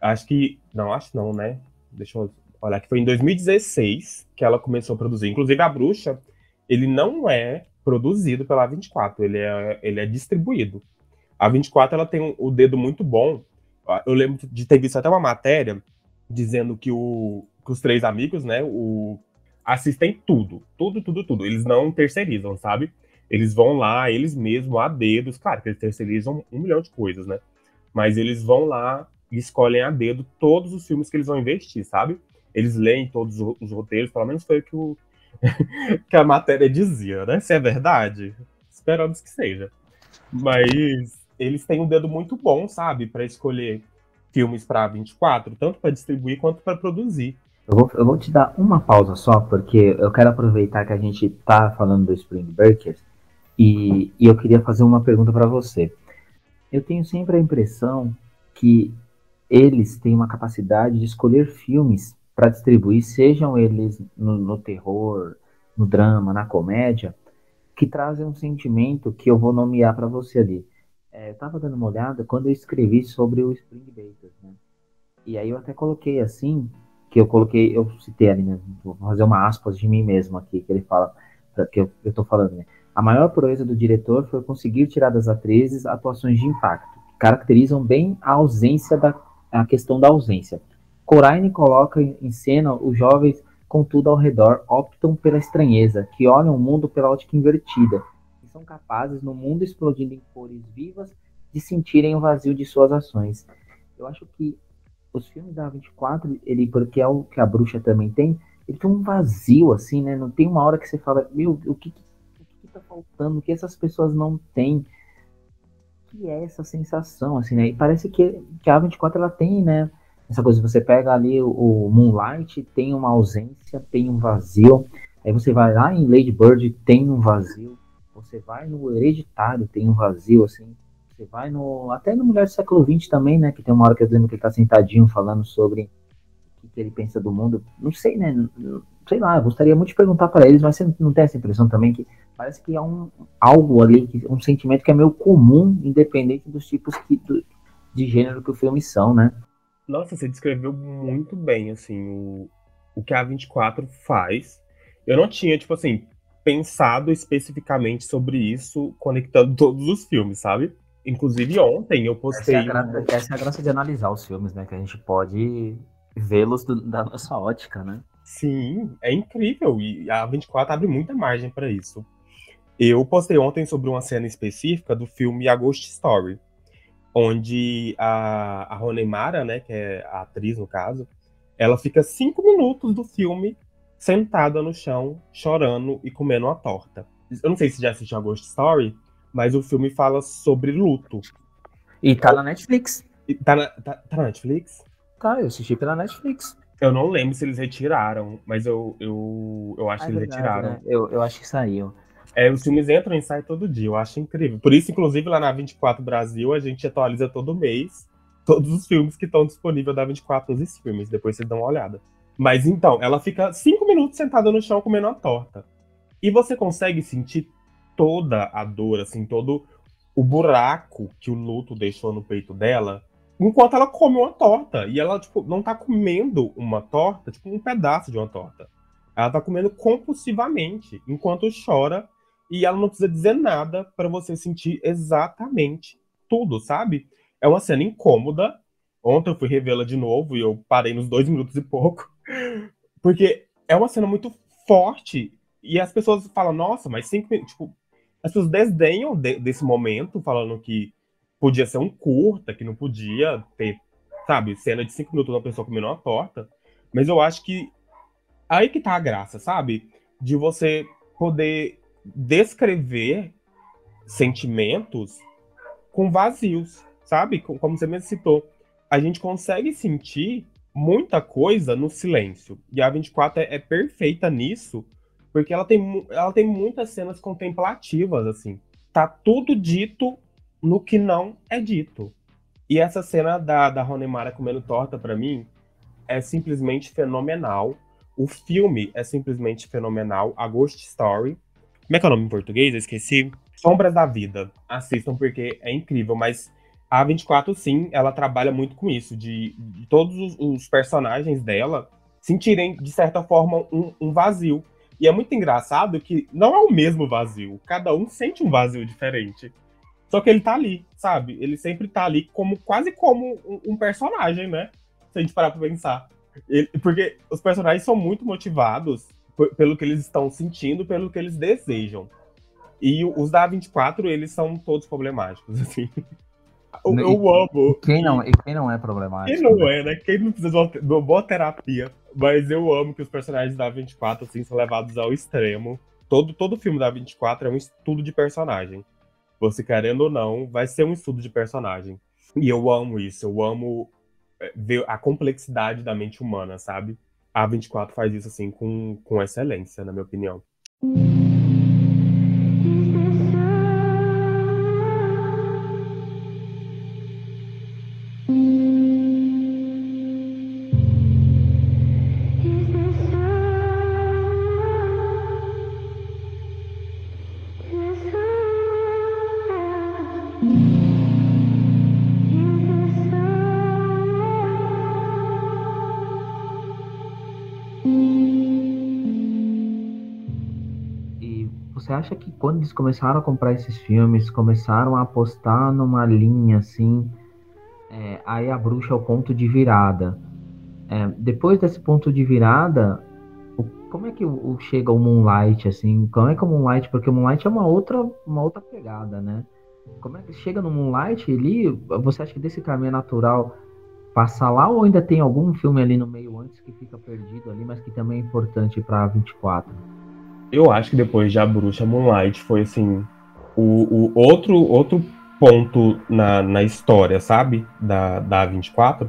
Acho que. Não, acho não, né? Deixa eu olhar que foi em 2016 que ela começou a produzir. Inclusive, a bruxa, ele não é produzido pela 24, ele é, ele é distribuído. A 24 ela tem o dedo muito bom. Eu lembro de ter visto até uma matéria dizendo que, o, que os três amigos, né, o, assistem tudo, tudo, tudo, tudo. Eles não terceirizam, sabe? Eles vão lá, eles mesmos, a dedos. Claro que eles terceirizam um milhão de coisas, né? Mas eles vão lá e escolhem a dedo todos os filmes que eles vão investir, sabe? Eles leem todos os roteiros, pelo menos foi o que, o, que a matéria dizia, né? Se é verdade, esperamos que seja. Mas eles têm um dedo muito bom, sabe? para escolher filmes para 24, tanto para distribuir quanto para produzir. Eu vou, eu vou te dar uma pausa só, porque eu quero aproveitar que a gente tá falando do Spring Breakers e, e eu queria fazer uma pergunta para você. Eu tenho sempre a impressão que eles têm uma capacidade de escolher filmes para distribuir, sejam eles no, no, terror, no drama, na comédia, que trazem um sentimento que eu vou nomear para você ali. É, eu estava dando uma olhada quando eu escrevi sobre o Spring Breakers, né? E aí eu até coloquei assim, que eu coloquei, eu citei ali, né? Vou fazer uma aspas de mim mesmo aqui, que ele fala, que eu, tô falando, né? A maior proeza do diretor foi conseguir tirar das atrizes atuações de impacto, que caracterizam bem a ausência da a questão da ausência. Coraine coloca em cena os jovens com tudo ao redor optam pela estranheza, que olham o mundo pela ótica invertida, são capazes, no mundo explodindo em cores vivas, de sentirem o vazio de suas ações. Eu acho que os filmes da 24, ele, porque é o que a bruxa também tem, ele tem um vazio, assim, né? Não tem uma hora que você fala, meu, o que, o que tá faltando? O que essas pessoas não têm? que é essa sensação, assim, né? E parece que, que a 24 ela tem, né? Essa coisa, você pega ali o, o Moonlight, tem uma ausência, tem um vazio. Aí você vai lá em Lady Bird, tem um vazio. Você vai no Hereditário, tem um vazio, assim. Você vai no. Até no Mulher do Século XX também, né? Que tem uma hora que eu que ele tá sentadinho falando sobre o que ele pensa do mundo. Não sei, né? Sei lá, eu gostaria muito de perguntar para eles, mas você não tem essa impressão também que parece que há um, algo ali, um sentimento que é meio comum, independente dos tipos que, do, de gênero que o filme são, né? Nossa, você descreveu muito bem, assim, o, o que a 24 faz. Eu não tinha, tipo assim, pensado especificamente sobre isso, conectando todos os filmes, sabe? Inclusive ontem eu postei. Essa é, graça, essa é a graça, de analisar os filmes, né? Que a gente pode vê-los da nossa ótica, né? Sim, é incrível. E a 24 abre muita margem para isso. Eu postei ontem sobre uma cena específica do filme A Ghost Story, onde a, a Rony Mara, né, que é a atriz no caso, ela fica cinco minutos do filme sentada no chão, chorando e comendo uma torta. Eu não sei se já assistiu a Ghost Story, mas o filme fala sobre luto. E tá na Netflix. E tá, na, tá, tá na Netflix? Tá, eu assisti pela Netflix. Eu não lembro se eles retiraram, mas eu, eu, eu acho ah, é que eles verdade, retiraram. Né? Eu, eu acho que saiu. É, os filmes entram e saem todo dia, eu acho incrível. Por isso, inclusive, lá na 24 Brasil, a gente atualiza todo mês todos os filmes que estão disponíveis da 24 nos filmes. Depois vocês dão uma olhada. Mas então, ela fica cinco minutos sentada no chão comendo uma torta. E você consegue sentir toda a dor, assim, todo o buraco que o luto deixou no peito dela, enquanto ela come uma torta. E ela, tipo, não tá comendo uma torta, tipo, um pedaço de uma torta. Ela tá comendo compulsivamente, enquanto chora, e ela não precisa dizer nada para você sentir exatamente tudo, sabe? É uma cena incômoda. Ontem eu fui revê-la de novo e eu parei nos dois minutos e pouco. Porque é uma cena muito forte. E as pessoas falam, nossa, mas cinco minutos. Tipo, as pessoas desdenham de, desse momento, falando que podia ser um curta, que não podia ter, sabe, cena de cinco minutos uma pessoa comendo uma torta. Mas eu acho que aí que tá a graça, sabe? De você poder descrever sentimentos com vazios, sabe? Como você mesmo citou. A gente consegue sentir muita coisa no silêncio. E a 24 é, é perfeita nisso, porque ela tem, ela tem muitas cenas contemplativas, assim. Tá tudo dito no que não é dito. E essa cena da, da Ronemara comendo torta, para mim, é simplesmente fenomenal. O filme é simplesmente fenomenal. A Ghost Story. Como é que é o nome em português? Eu esqueci. Sombras da Vida. Assistam porque é incrível, mas a 24, sim, ela trabalha muito com isso, de, de todos os, os, personagens dela sentirem, de certa forma, um, um, vazio. E é muito engraçado que não é o mesmo vazio, cada um sente um vazio diferente. Só que ele tá ali, sabe? Ele sempre tá ali como quase como um, um personagem, né? Se a gente parar pra pensar. Ele, porque os personagens são muito motivados pelo que eles estão sentindo, pelo que eles desejam. E os da 24, eles são todos problemáticos, assim. Eu, eu amo. Quem não, e quem não é problemático? Quem não é, né? Quem não precisa de uma boa terapia. Mas eu amo que os personagens da 24 assim, são levados ao extremo. Todo, todo filme da 24 é um estudo de personagem. Você querendo ou não, vai ser um estudo de personagem. E eu amo isso. Eu amo é, ver a complexidade da mente humana, sabe? A 24 faz isso assim com, com excelência, na minha opinião. Acha que quando eles começaram a comprar esses filmes, começaram a apostar numa linha assim, é, aí a bruxa é o ponto de virada. É, depois desse ponto de virada, o, como é que o, chega o Moonlight assim? Como é que o Moonlight? Porque o Moonlight é uma outra, uma outra pegada, né? Como é que chega no Moonlight ali? Você acha que desse caminho é natural passar lá ou ainda tem algum filme ali no meio antes que fica perdido ali, mas que também é importante para 24? Eu acho que depois de A Bruxa Moonlight foi assim o, o outro outro ponto na, na história, sabe? Da, da A24.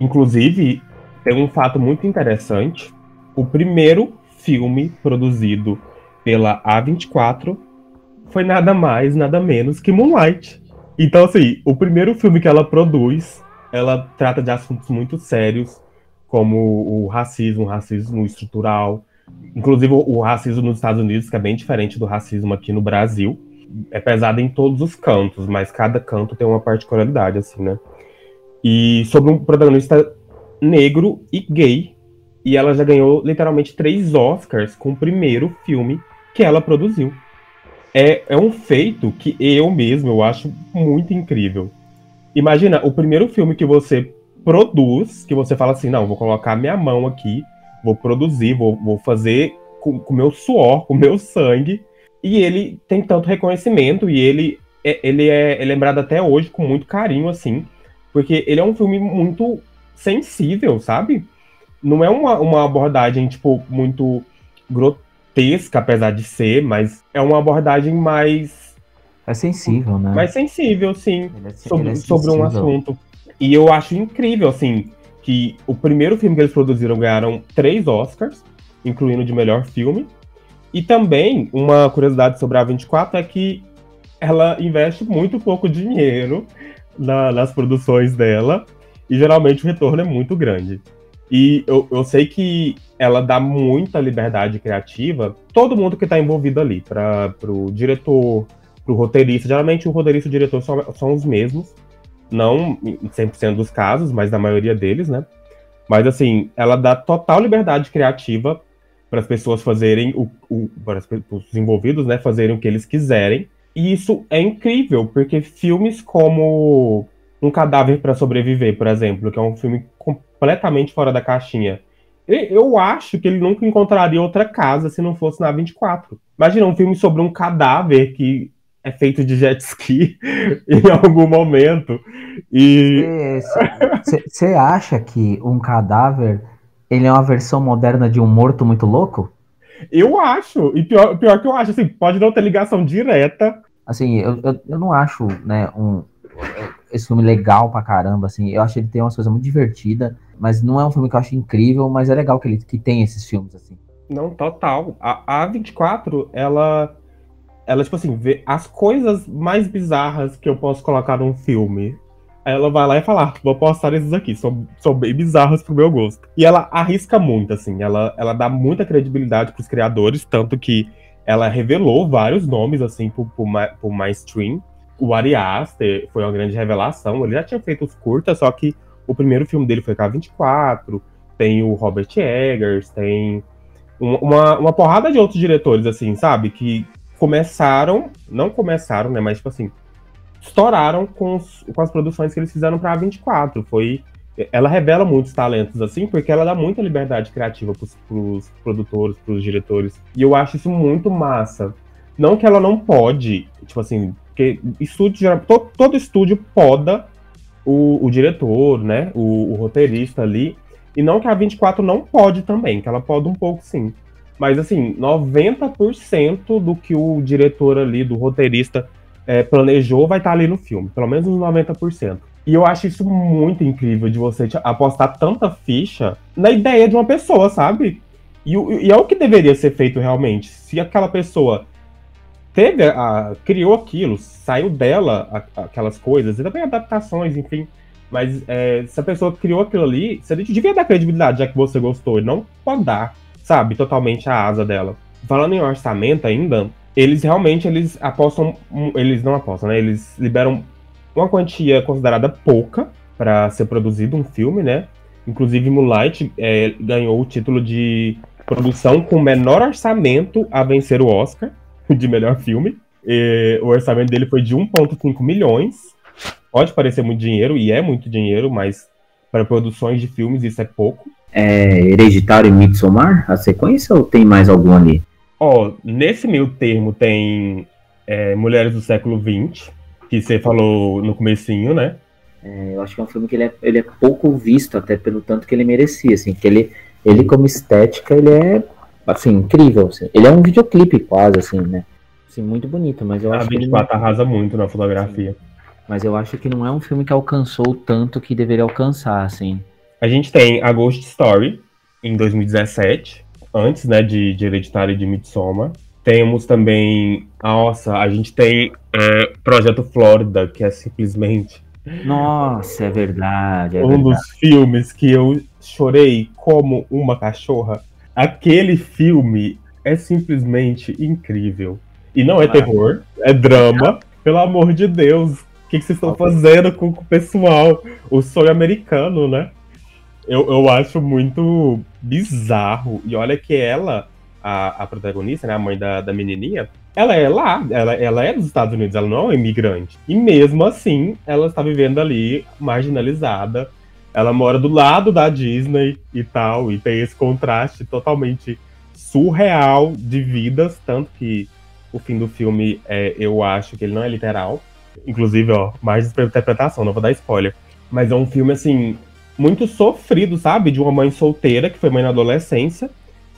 Inclusive, tem um fato muito interessante. O primeiro filme produzido pela A24 foi nada mais, nada menos que Moonlight. Então, assim, o primeiro filme que ela produz, ela trata de assuntos muito sérios, como o racismo, o racismo estrutural, Inclusive, o racismo nos Estados Unidos, que é bem diferente do racismo aqui no Brasil, é pesado em todos os cantos, mas cada canto tem uma particularidade, assim, né? E sobre um protagonista negro e gay, e ela já ganhou literalmente três Oscars com o primeiro filme que ela produziu. É, é um feito que eu mesmo eu acho muito incrível. Imagina, o primeiro filme que você produz, que você fala assim, não, vou colocar minha mão aqui vou produzir, vou, vou fazer com o meu suor, com o meu sangue. E ele tem tanto reconhecimento e ele é, ele é, é lembrado até hoje com muito carinho, assim, porque ele é um filme muito sensível, sabe? Não é uma, uma abordagem, tipo, muito grotesca, apesar de ser, mas é uma abordagem mais. É sensível, né? Mais sensível, sim, é, sobre, é sobre um assunto. E eu acho incrível, assim, que o primeiro filme que eles produziram ganharam três Oscars, incluindo de melhor filme. E também, uma curiosidade sobre a 24 é que ela investe muito pouco dinheiro na, nas produções dela, e geralmente o retorno é muito grande. E eu, eu sei que ela dá muita liberdade criativa, todo mundo que está envolvido ali, para o diretor, para o roteirista. Geralmente o roteirista e o diretor são, são os mesmos, não em 100% dos casos, mas na maioria deles, né? Mas assim, ela dá total liberdade criativa para as pessoas fazerem o, o para os envolvidos, né, fazerem o que eles quiserem. E isso é incrível, porque filmes como Um Cadáver para Sobreviver, por exemplo, que é um filme completamente fora da caixinha, eu acho que ele nunca encontraria outra casa se não fosse na 24. Imagina um filme sobre um cadáver que é feito de jet ski em algum momento. E você acha que um cadáver ele é uma versão moderna de um morto muito louco? Eu acho, e pior, pior que eu acho, assim, pode não ter ligação direta. Assim, eu, eu, eu não acho, né, um, esse filme legal pra caramba, assim, eu acho que ele tem umas coisas muito divertidas, mas não é um filme que eu acho incrível, mas é legal que ele que tem esses filmes, assim. Não, total. A, a 24, ela, ela, tipo assim, vê as coisas mais bizarras que eu posso colocar num filme ela vai lá e fala, ah, vou postar esses aqui, são, são bem bizarros pro meu gosto. E ela arrisca muito, assim, ela, ela dá muita credibilidade pros criadores, tanto que ela revelou vários nomes, assim, pro, pro, pro mainstream. O Ari Aster foi uma grande revelação, ele já tinha feito os curtas, só que o primeiro filme dele foi K24, tem o Robert Eggers, tem uma, uma porrada de outros diretores, assim, sabe? Que começaram, não começaram, né, mas, tipo assim, estouraram com, os, com as produções que eles fizeram para a 24. Foi, ela revela muitos talentos, assim, porque ela dá muita liberdade criativa para os produtores, para os diretores. E eu acho isso muito massa. Não que ela não pode, tipo assim, porque estúdio, todo, todo estúdio poda o, o diretor, né, o, o, roteirista ali, e não que a 24 não pode também, que ela pode um pouco sim. Mas assim, 90% do que o diretor ali, do roteirista, é, planejou vai estar tá ali no filme, pelo menos uns 90%. E eu acho isso muito incrível de você apostar tanta ficha na ideia de uma pessoa, sabe? E, e é o que deveria ser feito realmente. Se aquela pessoa teve a, criou aquilo, saiu dela a, aquelas coisas, e também adaptações, enfim. Mas é, se a pessoa criou aquilo ali, você devia dar credibilidade, já que você gostou, não podar, sabe, totalmente a asa dela. Falando em orçamento ainda, eles realmente eles apostam, eles não apostam, né? Eles liberam uma quantia considerada pouca para ser produzido um filme, né? Inclusive Moonlight é, ganhou o título de produção com menor orçamento a vencer o Oscar de melhor filme. E o orçamento dele foi de 1,5 milhões. Pode parecer muito dinheiro, e é muito dinheiro, mas para produções de filmes isso é pouco. É Hereditário e Midsommar, a sequência, ou tem mais algum ali? Ó, nesse meio termo tem é, Mulheres do Século XX, que você falou no comecinho, né? É, eu acho que é um filme que ele é, ele é pouco visto, até pelo tanto que ele merecia, assim, que ele, ele como estética, ele é, assim, incrível, assim. Ele é um videoclipe quase, assim, né? Assim, muito bonito, mas eu a acho 24 que ele... arrasa muito na fotografia. Sim. Mas eu acho que não é um filme que alcançou tanto que deveria alcançar, assim. A gente tem a Ghost Story, em 2017, antes, né, de, de Hereditário e de Midsommar. Temos também, nossa, a gente tem é, Projeto Flórida, que é simplesmente... Nossa, é verdade. É um verdade. dos filmes que eu chorei como uma cachorra. Aquele filme é simplesmente incrível. E não é terror, é drama. Pelo amor de Deus, o que, que vocês estão fazendo com, com o pessoal? O sonho americano, né? eu, eu acho muito bizarro. E olha que ela, a, a protagonista, né, a mãe da, da menininha, ela é lá, ela, ela é dos Estados Unidos, ela não é imigrante. E mesmo assim, ela está vivendo ali marginalizada. Ela mora do lado da Disney e tal, e tem esse contraste totalmente surreal de vidas, tanto que o fim do filme, é, eu acho que ele não é literal. Inclusive, ó, mais interpretação, não vou dar spoiler. Mas é um filme, assim, muito sofrido, sabe? De uma mãe solteira, que foi mãe na adolescência,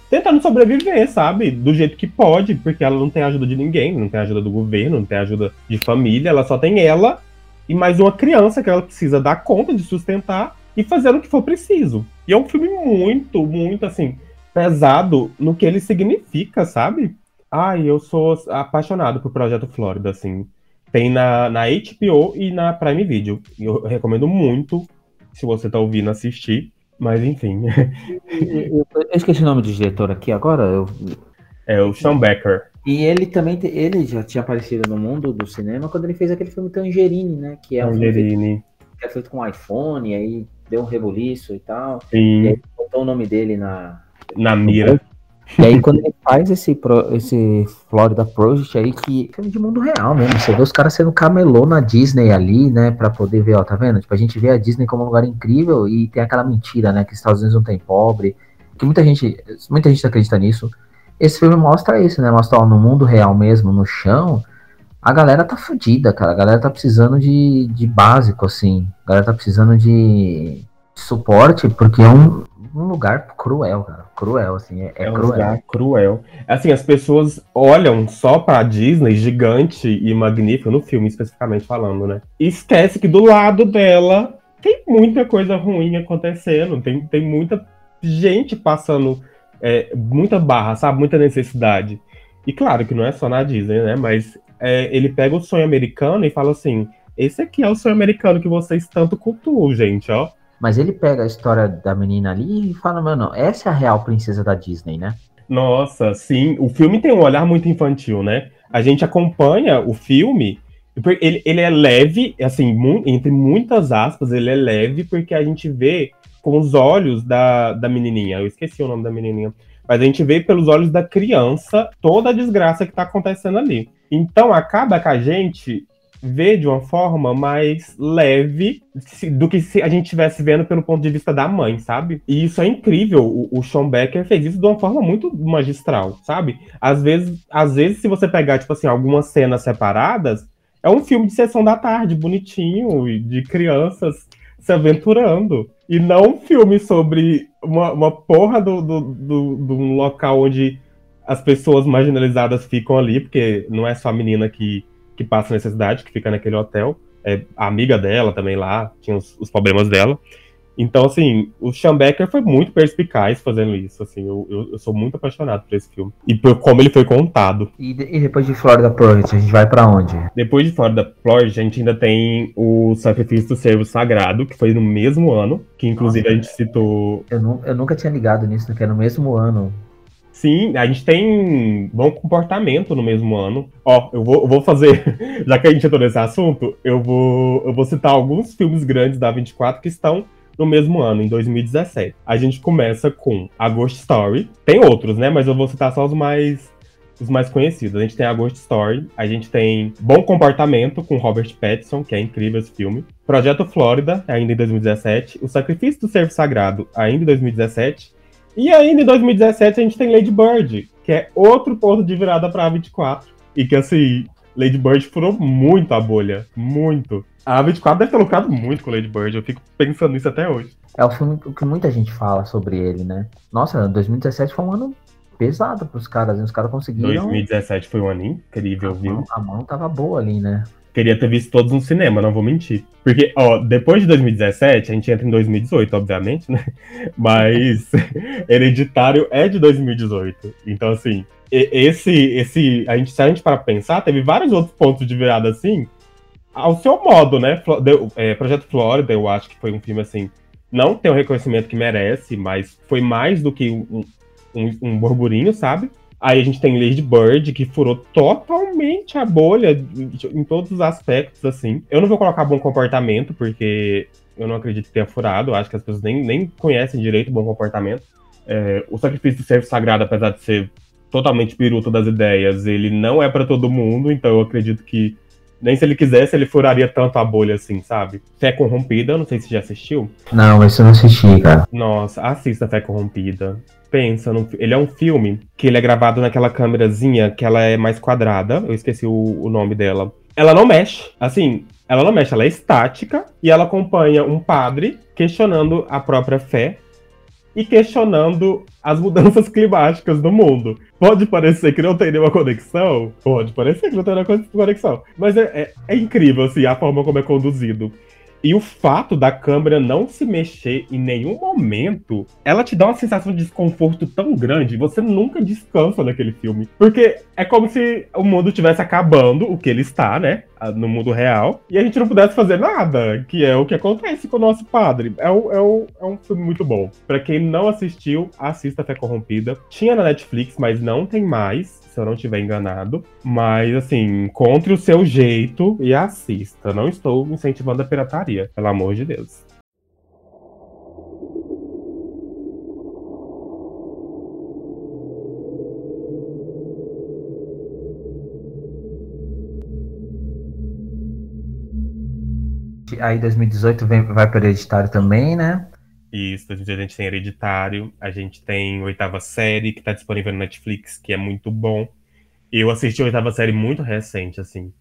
tentando sobreviver, sabe? Do jeito que pode, porque ela não tem ajuda de ninguém, não tem ajuda do governo, não tem ajuda de família, ela só tem ela e mais uma criança que ela precisa dar conta de sustentar e fazer o que for preciso. E é um filme muito, muito assim, pesado no que ele significa, sabe? Ai, eu sou apaixonado por Projeto Flórida, assim. Tem na, na HBO e na Prime Video. Eu recomendo muito, se você tá ouvindo, assistir. Mas enfim. Eu, eu esqueci o nome do diretor aqui agora. Eu... É o Sean Becker. E ele também ele já tinha aparecido no mundo do cinema quando ele fez aquele filme Tangerine, né? Que é um filme Tangerine. que é feito com iPhone, aí deu um rebuliço e tal. E Sim, aí botou o nome dele na. na mira. E aí quando ele faz esse, pro- esse Florida Project aí, que é filme de mundo real mesmo. Você vê os caras sendo camelô na Disney ali, né? Pra poder ver, ó, tá vendo? Tipo, a gente vê a Disney como um lugar incrível e tem aquela mentira, né? Que os Estados Unidos não tem pobre. Que muita gente, muita gente acredita nisso. Esse filme mostra isso, né? Mostra ó, no mundo real mesmo, no chão, a galera tá fodida, cara. A galera tá precisando de, de básico, assim. A galera tá precisando de suporte, porque é um, um lugar cruel, cara. Cruel, assim. É, é É um cruel. lugar cruel. Assim, as pessoas olham só pra Disney, gigante e magnífica, no filme especificamente falando, né? E esquece que do lado dela tem muita coisa ruim acontecendo. Tem, tem muita gente passando é, muita barra, sabe? Muita necessidade. E claro que não é só na Disney, né? Mas é, ele pega o sonho americano e fala assim: esse aqui é o sonho americano que vocês tanto cultuam, gente, ó. Mas ele pega a história da menina ali e fala, mano, essa é a real princesa da Disney, né? Nossa, sim. O filme tem um olhar muito infantil, né? A gente acompanha o filme. Ele, ele é leve, assim, mu- entre muitas aspas, ele é leve, porque a gente vê com os olhos da, da menininha. Eu esqueci o nome da menininha. Mas a gente vê pelos olhos da criança toda a desgraça que tá acontecendo ali. Então acaba que a gente vê de uma forma mais leve do que se a gente estivesse vendo pelo ponto de vista da mãe, sabe? E isso é incrível. O, o Sean Becker fez isso de uma forma muito magistral, sabe? Às vezes, às vezes, se você pegar, tipo assim, algumas cenas separadas, é um filme de sessão da tarde, bonitinho, de crianças se aventurando. E não um filme sobre uma, uma porra do, do, do, de um local onde as pessoas marginalizadas ficam ali, porque não é só a menina que, que passa necessidade, que fica naquele hotel. É a amiga dela também lá, tinha os, os problemas dela. Então, assim, o Sean Becker foi muito perspicaz fazendo isso, assim, eu, eu, eu sou muito apaixonado por esse filme. E por como ele foi contado. E, de- e depois de Florida Project, a gente vai pra onde? Depois de Florida, a gente ainda tem o Sacrifício do Servo Sagrado, que foi no mesmo ano, que inclusive a gente citou. Eu, nu- eu nunca tinha ligado nisso? Que é no mesmo ano. Sim, a gente tem bom comportamento no mesmo ano. Ó, eu vou, eu vou fazer, já que a gente entrou nesse assunto, eu vou, eu vou citar alguns filmes grandes da 24 que estão no mesmo ano, em 2017. A gente começa com A Ghost Story. Tem outros, né? Mas eu vou citar só os mais os mais conhecidos. A gente tem A Ghost Story, a gente tem Bom Comportamento com Robert Pattinson, que é incrível esse filme. Projeto Flórida, ainda em 2017. O Sacrifício do Servo Sagrado, ainda em 2017. E ainda em 2017 a gente tem Lady Bird, que é outro ponto de virada pra A24. E que assim, Lady Bird furou muito a bolha. Muito. A A24 deve ter lucrado muito com Lady Bird, eu fico pensando nisso até hoje. É o filme que muita gente fala sobre ele, né? Nossa, 2017 foi um ano pesado pros caras, né? Os caras conseguiram. 2017 foi um ano incrível, A viu? mão, a mão tava boa ali, né? Queria ter visto todos no cinema, não vou mentir. Porque, ó, depois de 2017, a gente entra em 2018, obviamente, né? Mas Hereditário é de 2018. Então, assim, esse, esse, a gente, se a gente para pensar, teve vários outros pontos de virada assim, ao seu modo, né? É, Projeto Flórida, eu acho que foi um filme assim, não tem o reconhecimento que merece, mas foi mais do que um, um, um burburinho, sabe? Aí a gente tem Lady Bird, que furou totalmente a bolha em todos os aspectos, assim. Eu não vou colocar bom comportamento, porque eu não acredito que tenha furado. Eu acho que as pessoas nem, nem conhecem direito o bom comportamento. É, o sacrifício do servo sagrado, apesar de ser totalmente piruto das ideias, ele não é pra todo mundo, então eu acredito que nem se ele quisesse, ele furaria tanto a bolha assim, sabe? Fé Corrompida, não sei se você já assistiu. Não, esse eu não assisti, cara. Nossa, assista Fé Corrompida. Pensa, ele é um filme que ele é gravado naquela câmerazinha que ela é mais quadrada. Eu esqueci o, o nome dela. Ela não mexe. Assim, ela não mexe, ela é estática e ela acompanha um padre questionando a própria fé e questionando as mudanças climáticas do mundo. Pode parecer que não tem nenhuma conexão, pode parecer que não tem nenhuma conexão, mas é, é- é incrível assim, a forma como é conduzido. E o fato da câmera não se mexer em nenhum momento, ela te dá uma sensação de desconforto tão grande, você nunca descansa naquele filme. Porque é como se o mundo estivesse acabando, o que ele está, né? No mundo real, e a gente não pudesse fazer nada, que é o que acontece com o nosso padre. É, um, é, é um filme muito bom. Para quem não assistiu, assista Fé Corrompida. Tinha na Netflix, mas não tem mais se eu não estiver enganado. Mas, assim, encontre o seu jeito e assista. Não estou incentivando a pirataria, pelo amor de Deus. Aí 2018 vem, vai para hereditário também, né? Isso, a gente tem Hereditário, a gente tem Oitava Série, que está disponível no Netflix, que é muito bom. Eu assisti a Oitava Série muito recente, assim.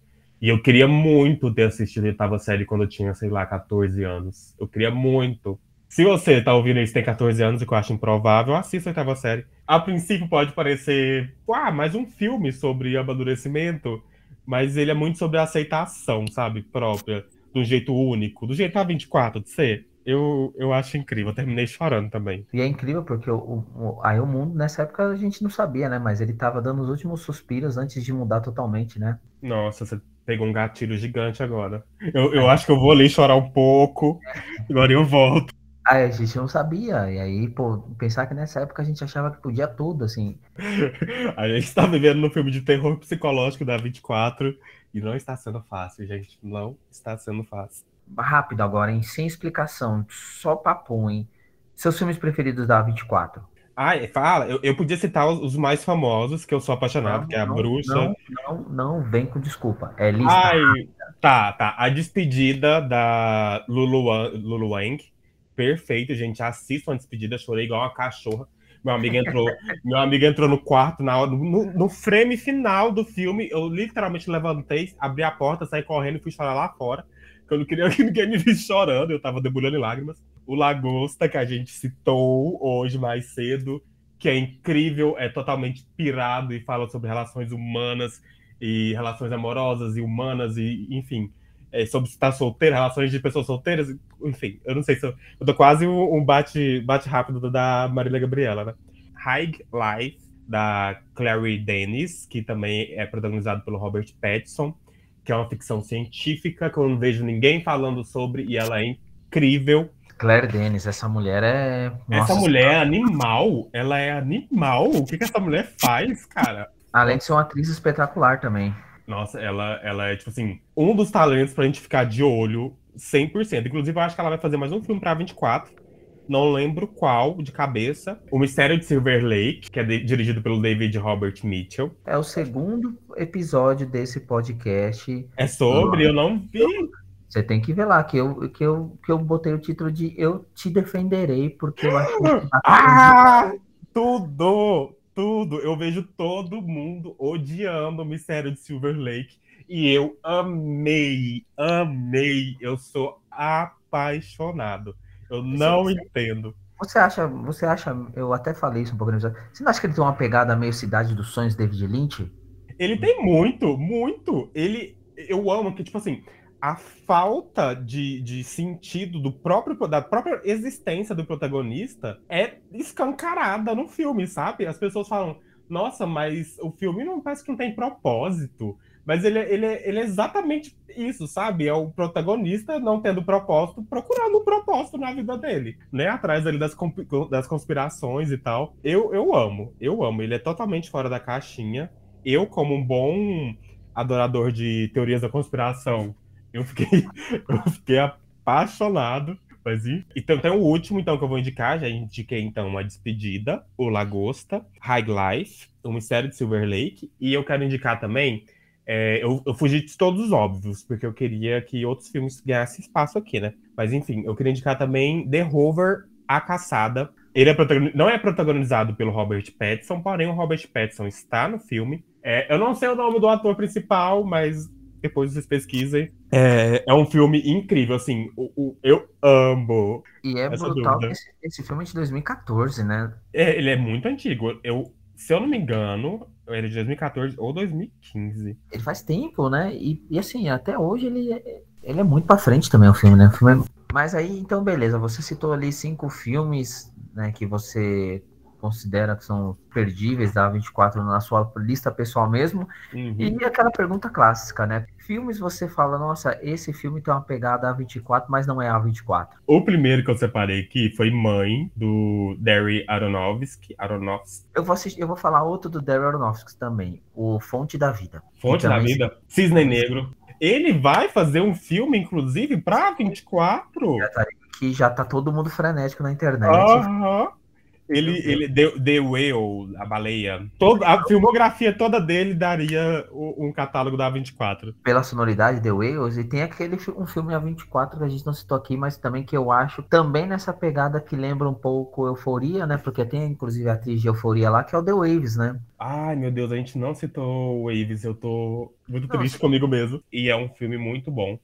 E eu queria muito ter assistido a Oitava Série quando eu tinha, sei lá, 14 anos. Eu queria muito. Se você tá ouvindo isso tem 14 anos, e que eu acho improvável, assista a Oitava Série. A princípio pode parecer, ah, mais um filme sobre amadurecimento, mas ele é muito sobre a aceitação, sabe, própria, de um jeito único, do jeito A24 de ser eu, eu acho incrível. Eu terminei chorando também. E é incrível porque o, o, aí o mundo, nessa época, a gente não sabia, né? Mas ele tava dando os últimos suspiros antes de mudar totalmente, né? Nossa, você pegou um gatilho gigante agora. Eu, eu acho que eu vou ali chorar um pouco, agora eu volto. Aí a gente não sabia. E aí, pô, pensar que nessa época a gente achava que podia tudo, assim. a gente tá vivendo no filme de terror psicológico da 24 e não está sendo fácil, gente. Não está sendo fácil rápido agora, hein? Sem explicação, só papo, hein? Seus filmes preferidos da 24? Ah, fala, eu, eu podia citar os, os, mais famosos, que eu sou apaixonado, não, que é a não, Bruxa. Não, não, não, vem com desculpa. É lista. Ai, tá, tá. A despedida da Lulu, Lulu Wang. Perfeito, gente. Assistam a despedida, chorei igual uma cachorra. Meu amigo entrou, meu amigo entrou no quarto na hora, no, no frame final do filme. Eu literalmente levantei, abri a porta, saí correndo e fui chorar lá fora que eu não queria que ninguém me visse chorando, eu tava debulhando em lágrimas. O Lagosta, que a gente citou hoje mais cedo, que é incrível, é totalmente pirado e fala sobre relações humanas e relações amorosas e humanas e, enfim, é, sobre estar solteiro, relações de pessoas solteiras, enfim, eu não sei se eu, eu tô quase um bate, bate rápido da Marília Gabriela, né? High Life, da Clary Dennis, que também é protagonizado pelo Robert Pattinson que é uma ficção científica que eu não vejo ninguém falando sobre e ela é incrível. Claire Denis, essa mulher é. Nossa, essa mulher é animal. Ela é animal. O que, que essa mulher faz, cara? Além de ser uma atriz espetacular também. Nossa, ela, ela é, tipo assim, um dos talentos pra gente ficar de olho 100%. Inclusive, eu acho que ela vai fazer mais um filme pra 24 não lembro qual de cabeça. O Mistério de Silver Lake, que é de, dirigido pelo David Robert Mitchell. É o segundo episódio desse podcast. É sobre, eu não vi. Você tem que ver lá, que eu, que, eu, que eu botei o título de Eu Te Defenderei, porque eu acho que. Ah! Tudo! Tudo! Eu vejo todo mundo odiando o Mistério de Silver Lake. E eu amei, amei. Eu sou apaixonado. Eu não você, entendo. Você acha, você acha, eu até falei isso um pouco no episódio, você não acha que ele tem uma pegada meio Cidade dos Sonhos, David Lynch? Ele tem muito, muito. Ele, eu amo que, tipo assim, a falta de, de sentido do próprio da própria existência do protagonista é escancarada no filme, sabe? As pessoas falam, nossa, mas o filme não parece que não tem propósito. Mas ele, ele, ele é exatamente isso, sabe? É o protagonista não tendo propósito, procurando um propósito na vida dele, né? Atrás ali das, das conspirações e tal. Eu, eu amo, eu amo. Ele é totalmente fora da caixinha. Eu, como um bom adorador de teorias da conspiração, eu fiquei, eu fiquei apaixonado. Mas e Então tem o último então que eu vou indicar, já indiquei então a despedida, o Lagosta, High Life, o Mistério de Silver Lake, e eu quero indicar também é, eu, eu, fugi de todos os óbvios, porque eu queria que outros filmes ganhassem espaço aqui, né? Mas enfim, eu queria indicar também The Rover, A Caçada. Ele é não é protagonizado pelo Robert Pattinson, porém o Robert Pattinson está no filme. É, eu não sei o nome do ator principal, mas depois vocês pesquisem. É, é um filme incrível, assim, o, o eu amo. E é brutal esse, esse, filme é de 2014, né? É, ele é muito antigo. Eu, se eu não me engano, ele é de 2014 ou 2015. Ele faz tempo, né? E, e assim, até hoje ele é, Ele é muito pra frente também o filme, né? O filme é... Mas aí, então, beleza. Você citou ali cinco filmes né, que você considera que são perdíveis da 24 na sua lista pessoal mesmo. Uhum. E aquela pergunta clássica, né? Filmes você fala, nossa, esse filme tem uma pegada A24, mas não é A24. O primeiro que eu separei aqui foi Mãe, do Darry Aronofsky. Aronofsky. Eu vou assistir, eu vou falar outro do Darren Aronofsky também, o Fonte da Vida. Fonte da Vida. Cisne Negro. Ele vai fazer um filme, inclusive, pra 24. Que já tá todo mundo frenético na internet. Aham. Ele, ele The, The Whale, a baleia. Todo, a filmografia toda dele daria um catálogo da 24. Pela sonoridade The Whales, e tem aquele um filme A24 que a gente não citou aqui, mas também que eu acho também nessa pegada que lembra um pouco Euforia, né? Porque tem inclusive a atriz de Euforia lá, que é o The Waves, né? Ai, meu Deus, a gente não citou Waves, eu tô muito triste você- comigo mesmo. E é um filme muito bom.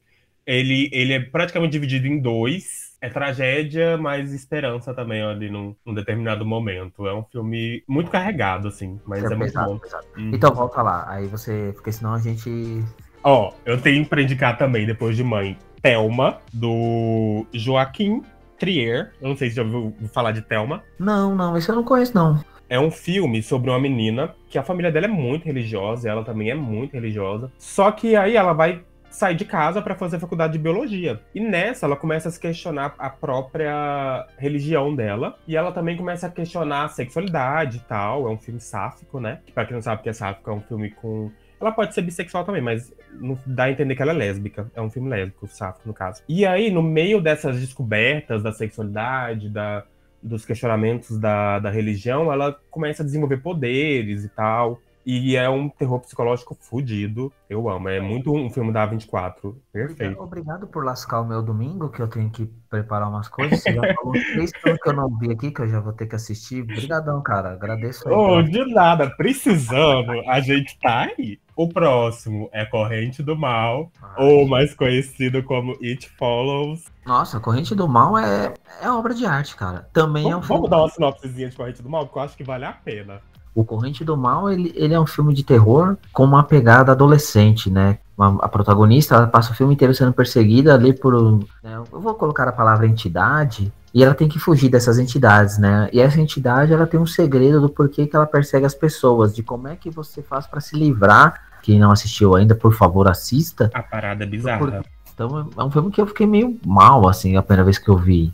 Ele, ele é praticamente dividido em dois. É tragédia, mas esperança também ali num, num determinado momento. É um filme muito carregado, assim, mas é, muito pesado, bom. pesado. Uhum. Então volta lá, aí você. Porque senão a gente. Ó, eu tenho pra indicar também, depois de Mãe, Thelma, do Joaquim Trier. Eu não sei se já ouviu falar de Thelma. Não, não, esse eu não conheço, não. É um filme sobre uma menina que a família dela é muito religiosa, ela também é muito religiosa. Só que aí ela vai sair de casa para fazer faculdade de biologia. E nessa ela começa a se questionar a própria religião dela, e ela também começa a questionar a sexualidade e tal. É um filme sáfico, né? Para quem não sabe o que é sáfico, é um filme com ela pode ser bissexual também, mas não dá a entender que ela é lésbica. É um filme lésbico, sáfico, no caso. E aí, no meio dessas descobertas da sexualidade, da, dos questionamentos da, da religião, ela começa a desenvolver poderes e tal. E é um terror psicológico fudido. Eu amo. É muito um filme da A24. Perfeito. Obrigado por lascar o meu domingo, que eu tenho que preparar umas coisas. Você já falou três filmes que eu não vi aqui, que eu já vou ter que assistir. Obrigadão, cara. Agradeço aí. Oh, de nada. Precisando, a gente tá aí. O próximo é Corrente do Mal, ou mais conhecido como It Follows. Nossa, Corrente do Mal é, é obra de arte, cara. Também é um Vamos, filme. vamos dar uma sinopsezinha de Corrente do Mal, porque eu acho que vale a pena. O Corrente do Mal, ele, ele é um filme de terror com uma pegada adolescente, né? Uma- a protagonista, ela passa o filme inteiro sendo perseguida ali por. um- né, eu vou colocar a palavra entidade. E ela tem que fugir dessas entidades, né? E essa entidade, ela tem um segredo do porquê que ela persegue as pessoas, de como é que você faz para se livrar. Quem não assistiu ainda, por favor, assista. A parada é bizarra. Então, é um filme que eu fiquei meio mal, assim, a primeira vez que eu vi.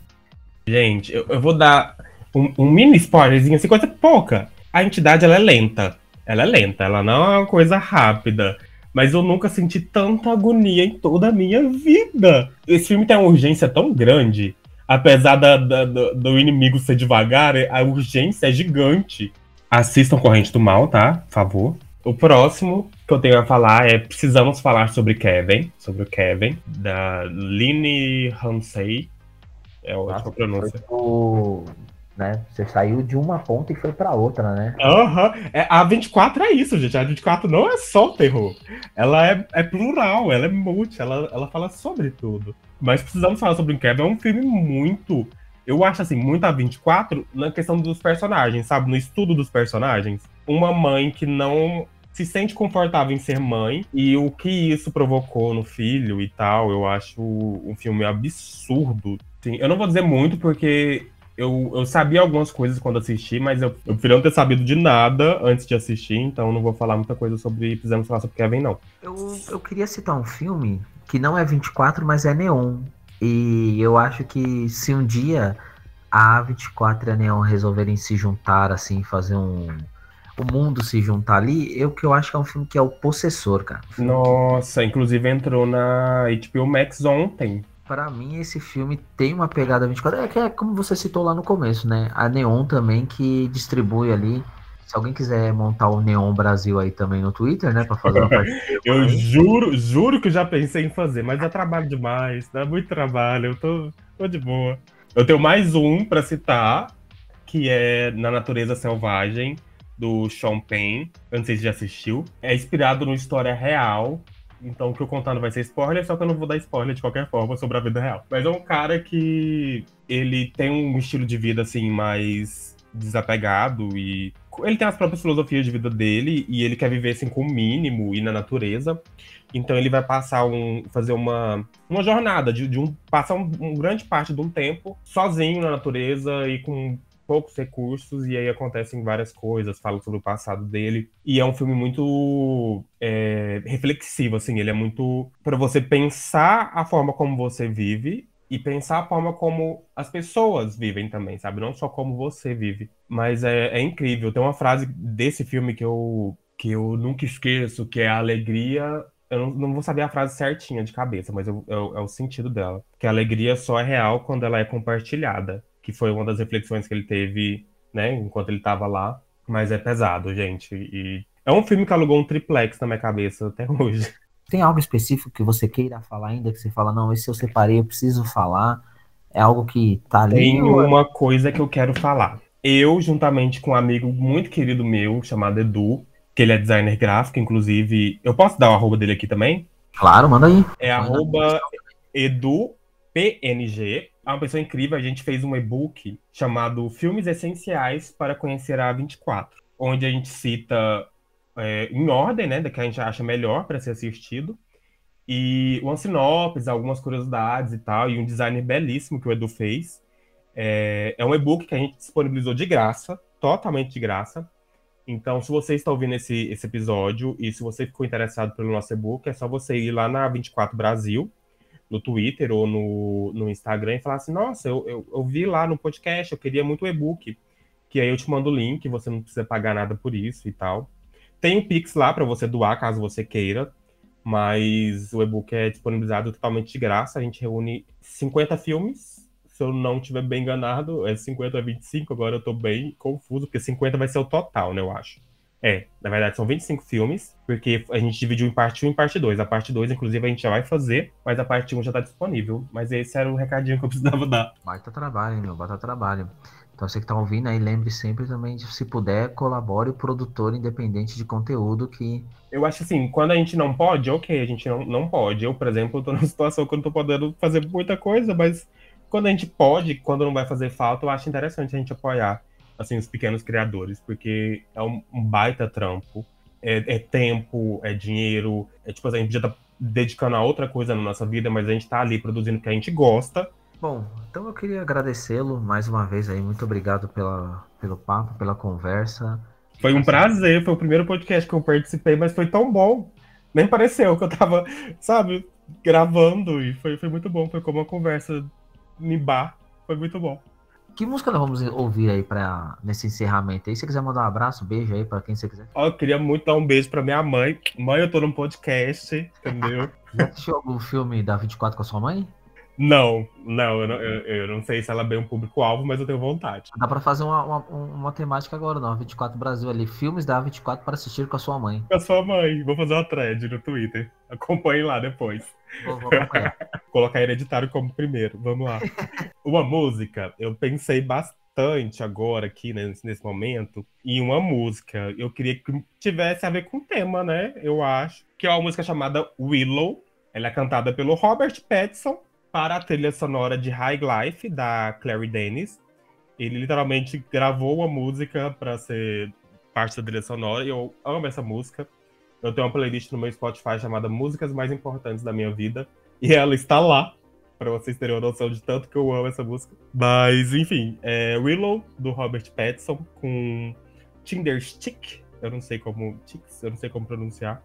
Gente, eu, eu vou dar um, um mini spoilerzinho, assim, coisa pouca. A entidade, ela é lenta. Ela é lenta, ela não é uma coisa rápida. Mas eu nunca senti tanta agonia em toda a minha vida. Esse filme tem uma urgência tão grande. Apesar da- da- do, do inimigo ser devagar, a urgência é gigante. Assistam Corrente do Mal, tá? Por favor. O próximo que eu tenho a falar é Precisamos Falar sobre Kevin. Sobre o Kevin, da Lini Ramsey. É ótima pronúncia. O, né, você saiu de uma ponta e foi para outra, né? Aham. É, a 24 é isso, gente. A 24 não é só terror. Ela é, é plural, ela é multi, ela, ela fala sobre tudo. Mas precisamos falar sobre o Kevin. É um filme muito. Eu acho assim, muito a 24 na questão dos personagens, sabe? No estudo dos personagens. Uma mãe que não se sente confortável em ser mãe e o que isso provocou no filho e tal. Eu acho um filme absurdo. Sim, eu não vou dizer muito porque eu, eu sabia algumas coisas quando assisti, mas eu, eu prefiro não ter sabido de nada antes de assistir, então não vou falar muita coisa sobre. Precisamos falar sobre Kevin, não. Eu, eu queria citar um filme que não é 24, mas é Neon. E eu acho que se um dia a A24 e a Neon resolverem se juntar, assim, fazer um. O mundo se juntar ali, eu que eu acho que é um filme que é o Possessor, cara. Nossa, inclusive entrou na HBO Max ontem. Pra mim, esse filme tem uma pegada 24. É que é como você citou lá no começo, né? A Neon também que distribui ali. Se alguém quiser montar o Neon Brasil aí também no Twitter, né? Pra fazer uma Eu juro, juro que já pensei em fazer, mas dá trabalho demais, dá muito trabalho, eu tô, tô de boa. Eu tenho mais um pra citar, que é Na Natureza Selvagem, do Sean Penn. Eu não sei se já assistiu. É inspirado numa história real. Então o que eu contar não vai ser spoiler, só que eu não vou dar spoiler de qualquer forma sobre a vida real. Mas é um cara que ele tem um estilo de vida assim mais desapegado e ele tem as próprias filosofias de vida dele e ele quer viver assim com o mínimo e na natureza. Então ele vai passar um fazer uma, uma jornada de, de um passar um, um, grande parte de um tempo sozinho na natureza e com poucos recursos e aí acontecem várias coisas, fala sobre o passado dele e é um filme muito é, reflexivo assim, ele é muito para você pensar a forma como você vive e pensar a forma como as pessoas vivem também, sabe? Não só como você vive. Mas é, é incrível. Tem uma frase desse filme que eu, que eu nunca esqueço, que é a alegria. Eu não, não vou saber a frase certinha de cabeça, mas eu, é o sentido dela. Que a alegria só é real quando ela é compartilhada. Que foi uma das reflexões que ele teve, né, enquanto ele estava lá. Mas é pesado, gente. E é um filme que alugou um triplex na minha cabeça até hoje. Tem algo específico que você queira falar ainda, que você fala, não, esse eu separei, eu preciso falar? É algo que tá ali? Tem uma coisa que eu quero falar. Eu, juntamente com um amigo muito querido meu, chamado Edu, que ele é designer gráfico, inclusive. Eu posso dar o arroba dele aqui também? Claro, manda aí. É manda arroba edupng. É uma pessoa incrível. A gente fez um e-book chamado Filmes Essenciais para Conhecer a 24, onde a gente cita é, em ordem, né, da que a gente acha melhor para ser assistido. E uma sinopse, algumas curiosidades e tal, e um design belíssimo que o Edu fez. É, é um e-book que a gente disponibilizou de graça, totalmente de graça. Então, se você está ouvindo esse, esse episódio e se você ficou interessado pelo nosso e-book, é só você ir lá na 24 Brasil, no Twitter ou no, no Instagram, e falar assim: Nossa, eu, eu, eu vi lá no podcast, eu queria muito o e-book. Que aí eu te mando o link, você não precisa pagar nada por isso e tal. Tem o Pix lá para você doar, caso você queira, mas o e-book é disponibilizado totalmente de graça. A gente reúne 50 filmes, se eu não estiver bem enganado, é 50 a 25, agora eu tô bem confuso, porque 50 vai ser o total, né, eu acho. É, na verdade são 25 filmes, porque a gente dividiu em parte 1 e parte 2. A parte 2, inclusive, a gente já vai fazer, mas a parte 1 já tá disponível. Mas esse era o recadinho que eu precisava dar. Baita trabalho, hein, meu? Baita trabalho. Então você que está ouvindo aí, lembre sempre também de, se puder, colabore o produtor independente de conteúdo que. Eu acho assim, quando a gente não pode, ok, a gente não, não pode. Eu, por exemplo, estou numa situação que eu não tô podendo fazer muita coisa, mas quando a gente pode, quando não vai fazer falta, eu acho interessante a gente apoiar assim, os pequenos criadores, porque é um, um baita trampo. É, é, tempo, é dinheiro, é tipo assim, a gente já tá dedicando a outra coisa na nossa vida, mas a gente tá ali produzindo o que a gente gosta Bom, então eu queria agradecê-lo mais uma vez aí. Muito obrigado pela, pelo papo, pela conversa. Foi um prazer, foi o primeiro podcast que eu participei, mas foi tão bom. Nem pareceu que eu tava, sabe, gravando e foi, foi muito bom. Foi como uma conversa bar. Foi muito bom. Que música nós vamos ouvir aí pra, nesse encerramento aí? Se você quiser mandar um abraço, um beijo aí pra quem você quiser. Ó, eu queria muito dar um beijo pra minha mãe. Mãe, eu tô num podcast, entendeu? Já assistiu algum filme da 24 com a sua mãe? Não, não eu, não, eu, eu, não sei se ela é bem um público-alvo, mas eu tenho vontade. Dá pra fazer uma, uma, uma temática agora, não. 24 Brasil ali, filmes da 24 para assistir com a sua mãe. Com a sua mãe. Vou fazer uma thread no Twitter. Acompanhe lá depois. Vou, vou Colocar hereditário como primeiro. Vamos lá. uma música, eu pensei bastante agora aqui, né, nesse, momento, em uma música. Eu queria que tivesse a ver com o tema, né? Eu acho. Que é uma música chamada Willow. Ela é cantada pelo Robert Pattinson para a trilha sonora de High Life, da Clary Dennis. Ele literalmente gravou uma música para ser parte da trilha sonora e eu amo essa música. Eu tenho uma playlist no meu Spotify chamada Músicas Mais Importantes da Minha Vida e ela está lá, para vocês terem uma noção de tanto que eu amo essa música. Mas, enfim, é Willow, do Robert Pattinson, com Tinder Stick. Eu não sei como. eu não sei como pronunciar.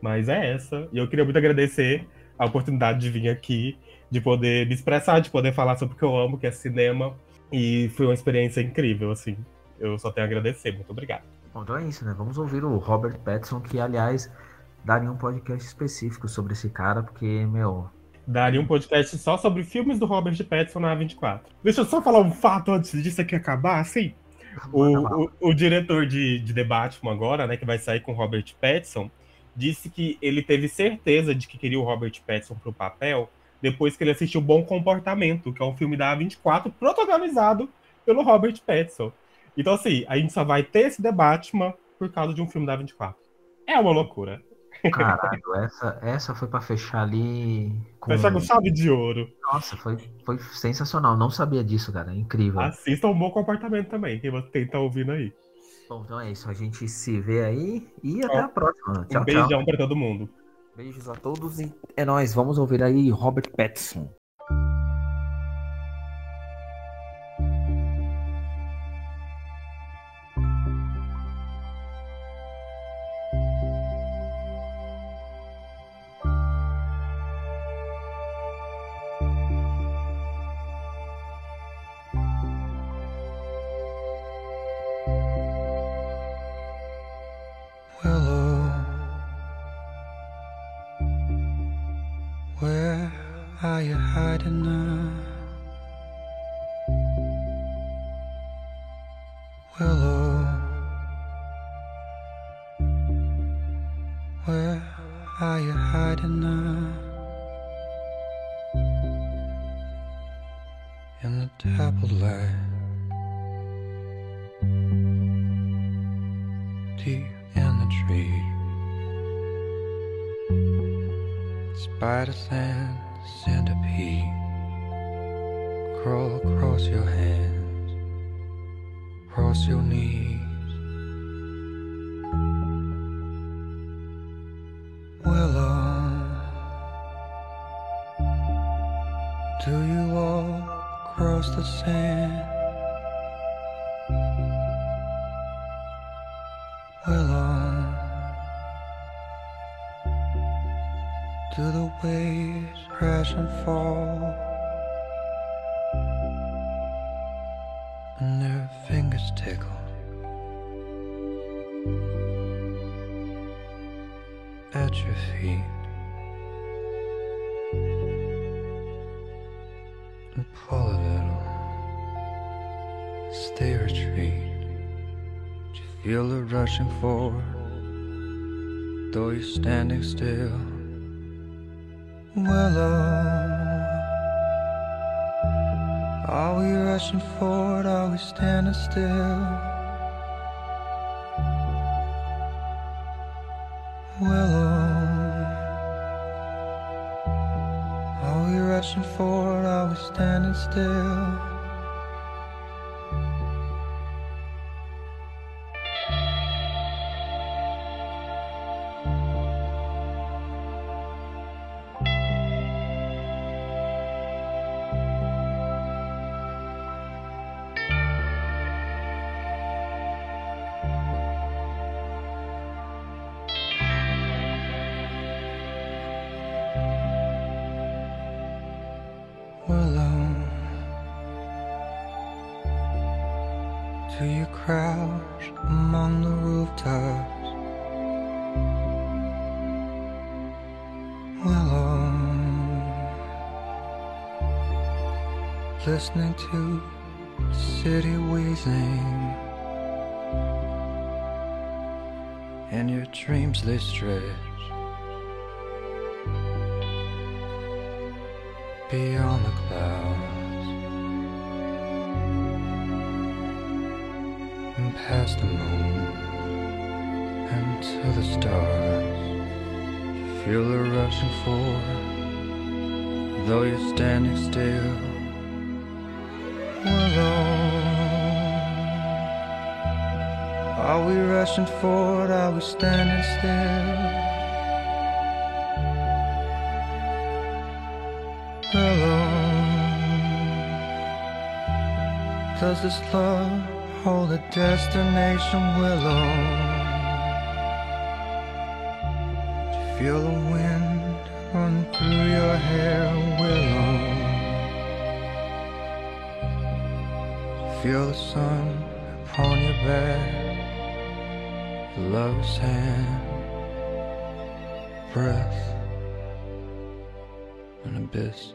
Mas é essa. E eu queria muito agradecer a oportunidade de vir aqui de poder me expressar, de poder falar sobre o que eu amo, que é cinema. E foi uma experiência incrível, assim. Eu só tenho a agradecer. Muito obrigado. Bom, então é isso, né? Vamos ouvir o Robert Pattinson, que, aliás, daria um podcast específico sobre esse cara, porque, meu. Daria um podcast só sobre filmes do Robert Pattinson na A24. Deixa eu só falar um fato antes disso aqui acabar, assim. O, o, o, diretor de, de The Batman agora, né, que vai sair com o Robert Pattinson, disse que ele teve certeza de que queria o Robert Pattinson pro papel, depois que ele assistiu Bom Comportamento, que é um filme da A24 protagonizado pelo Robert Pattinson. Então, assim, a gente só vai ter esse debate por causa de um filme da A24. É uma loucura. Caralho, essa, essa foi pra fechar ali. Com... Fechar com chave de ouro. Nossa, foi, foi sensacional. Não sabia disso, cara. Incrível. Assista um bom comportamento também, quem, quem tá ouvindo aí. Bom, então é isso. A gente se vê aí e até a próxima. Tchau, um beijão tchau. pra todo mundo. Beijos a todos e é nóis. Vamos ouvir aí Robert Pattinson. And centipede crawl across your hands, across your knees. Listening to city wheezing. And your dreams they stretch beyond the clouds and past the moon and to the stars. Feel the rushing forward, though you're standing still. Willow, are we rushing forward? Are we standing still? Willow. Does this love hold a destination, Willow? Feel the wind run through your hair, feel the sun upon your back? Your lover's hand, breath, an abyss.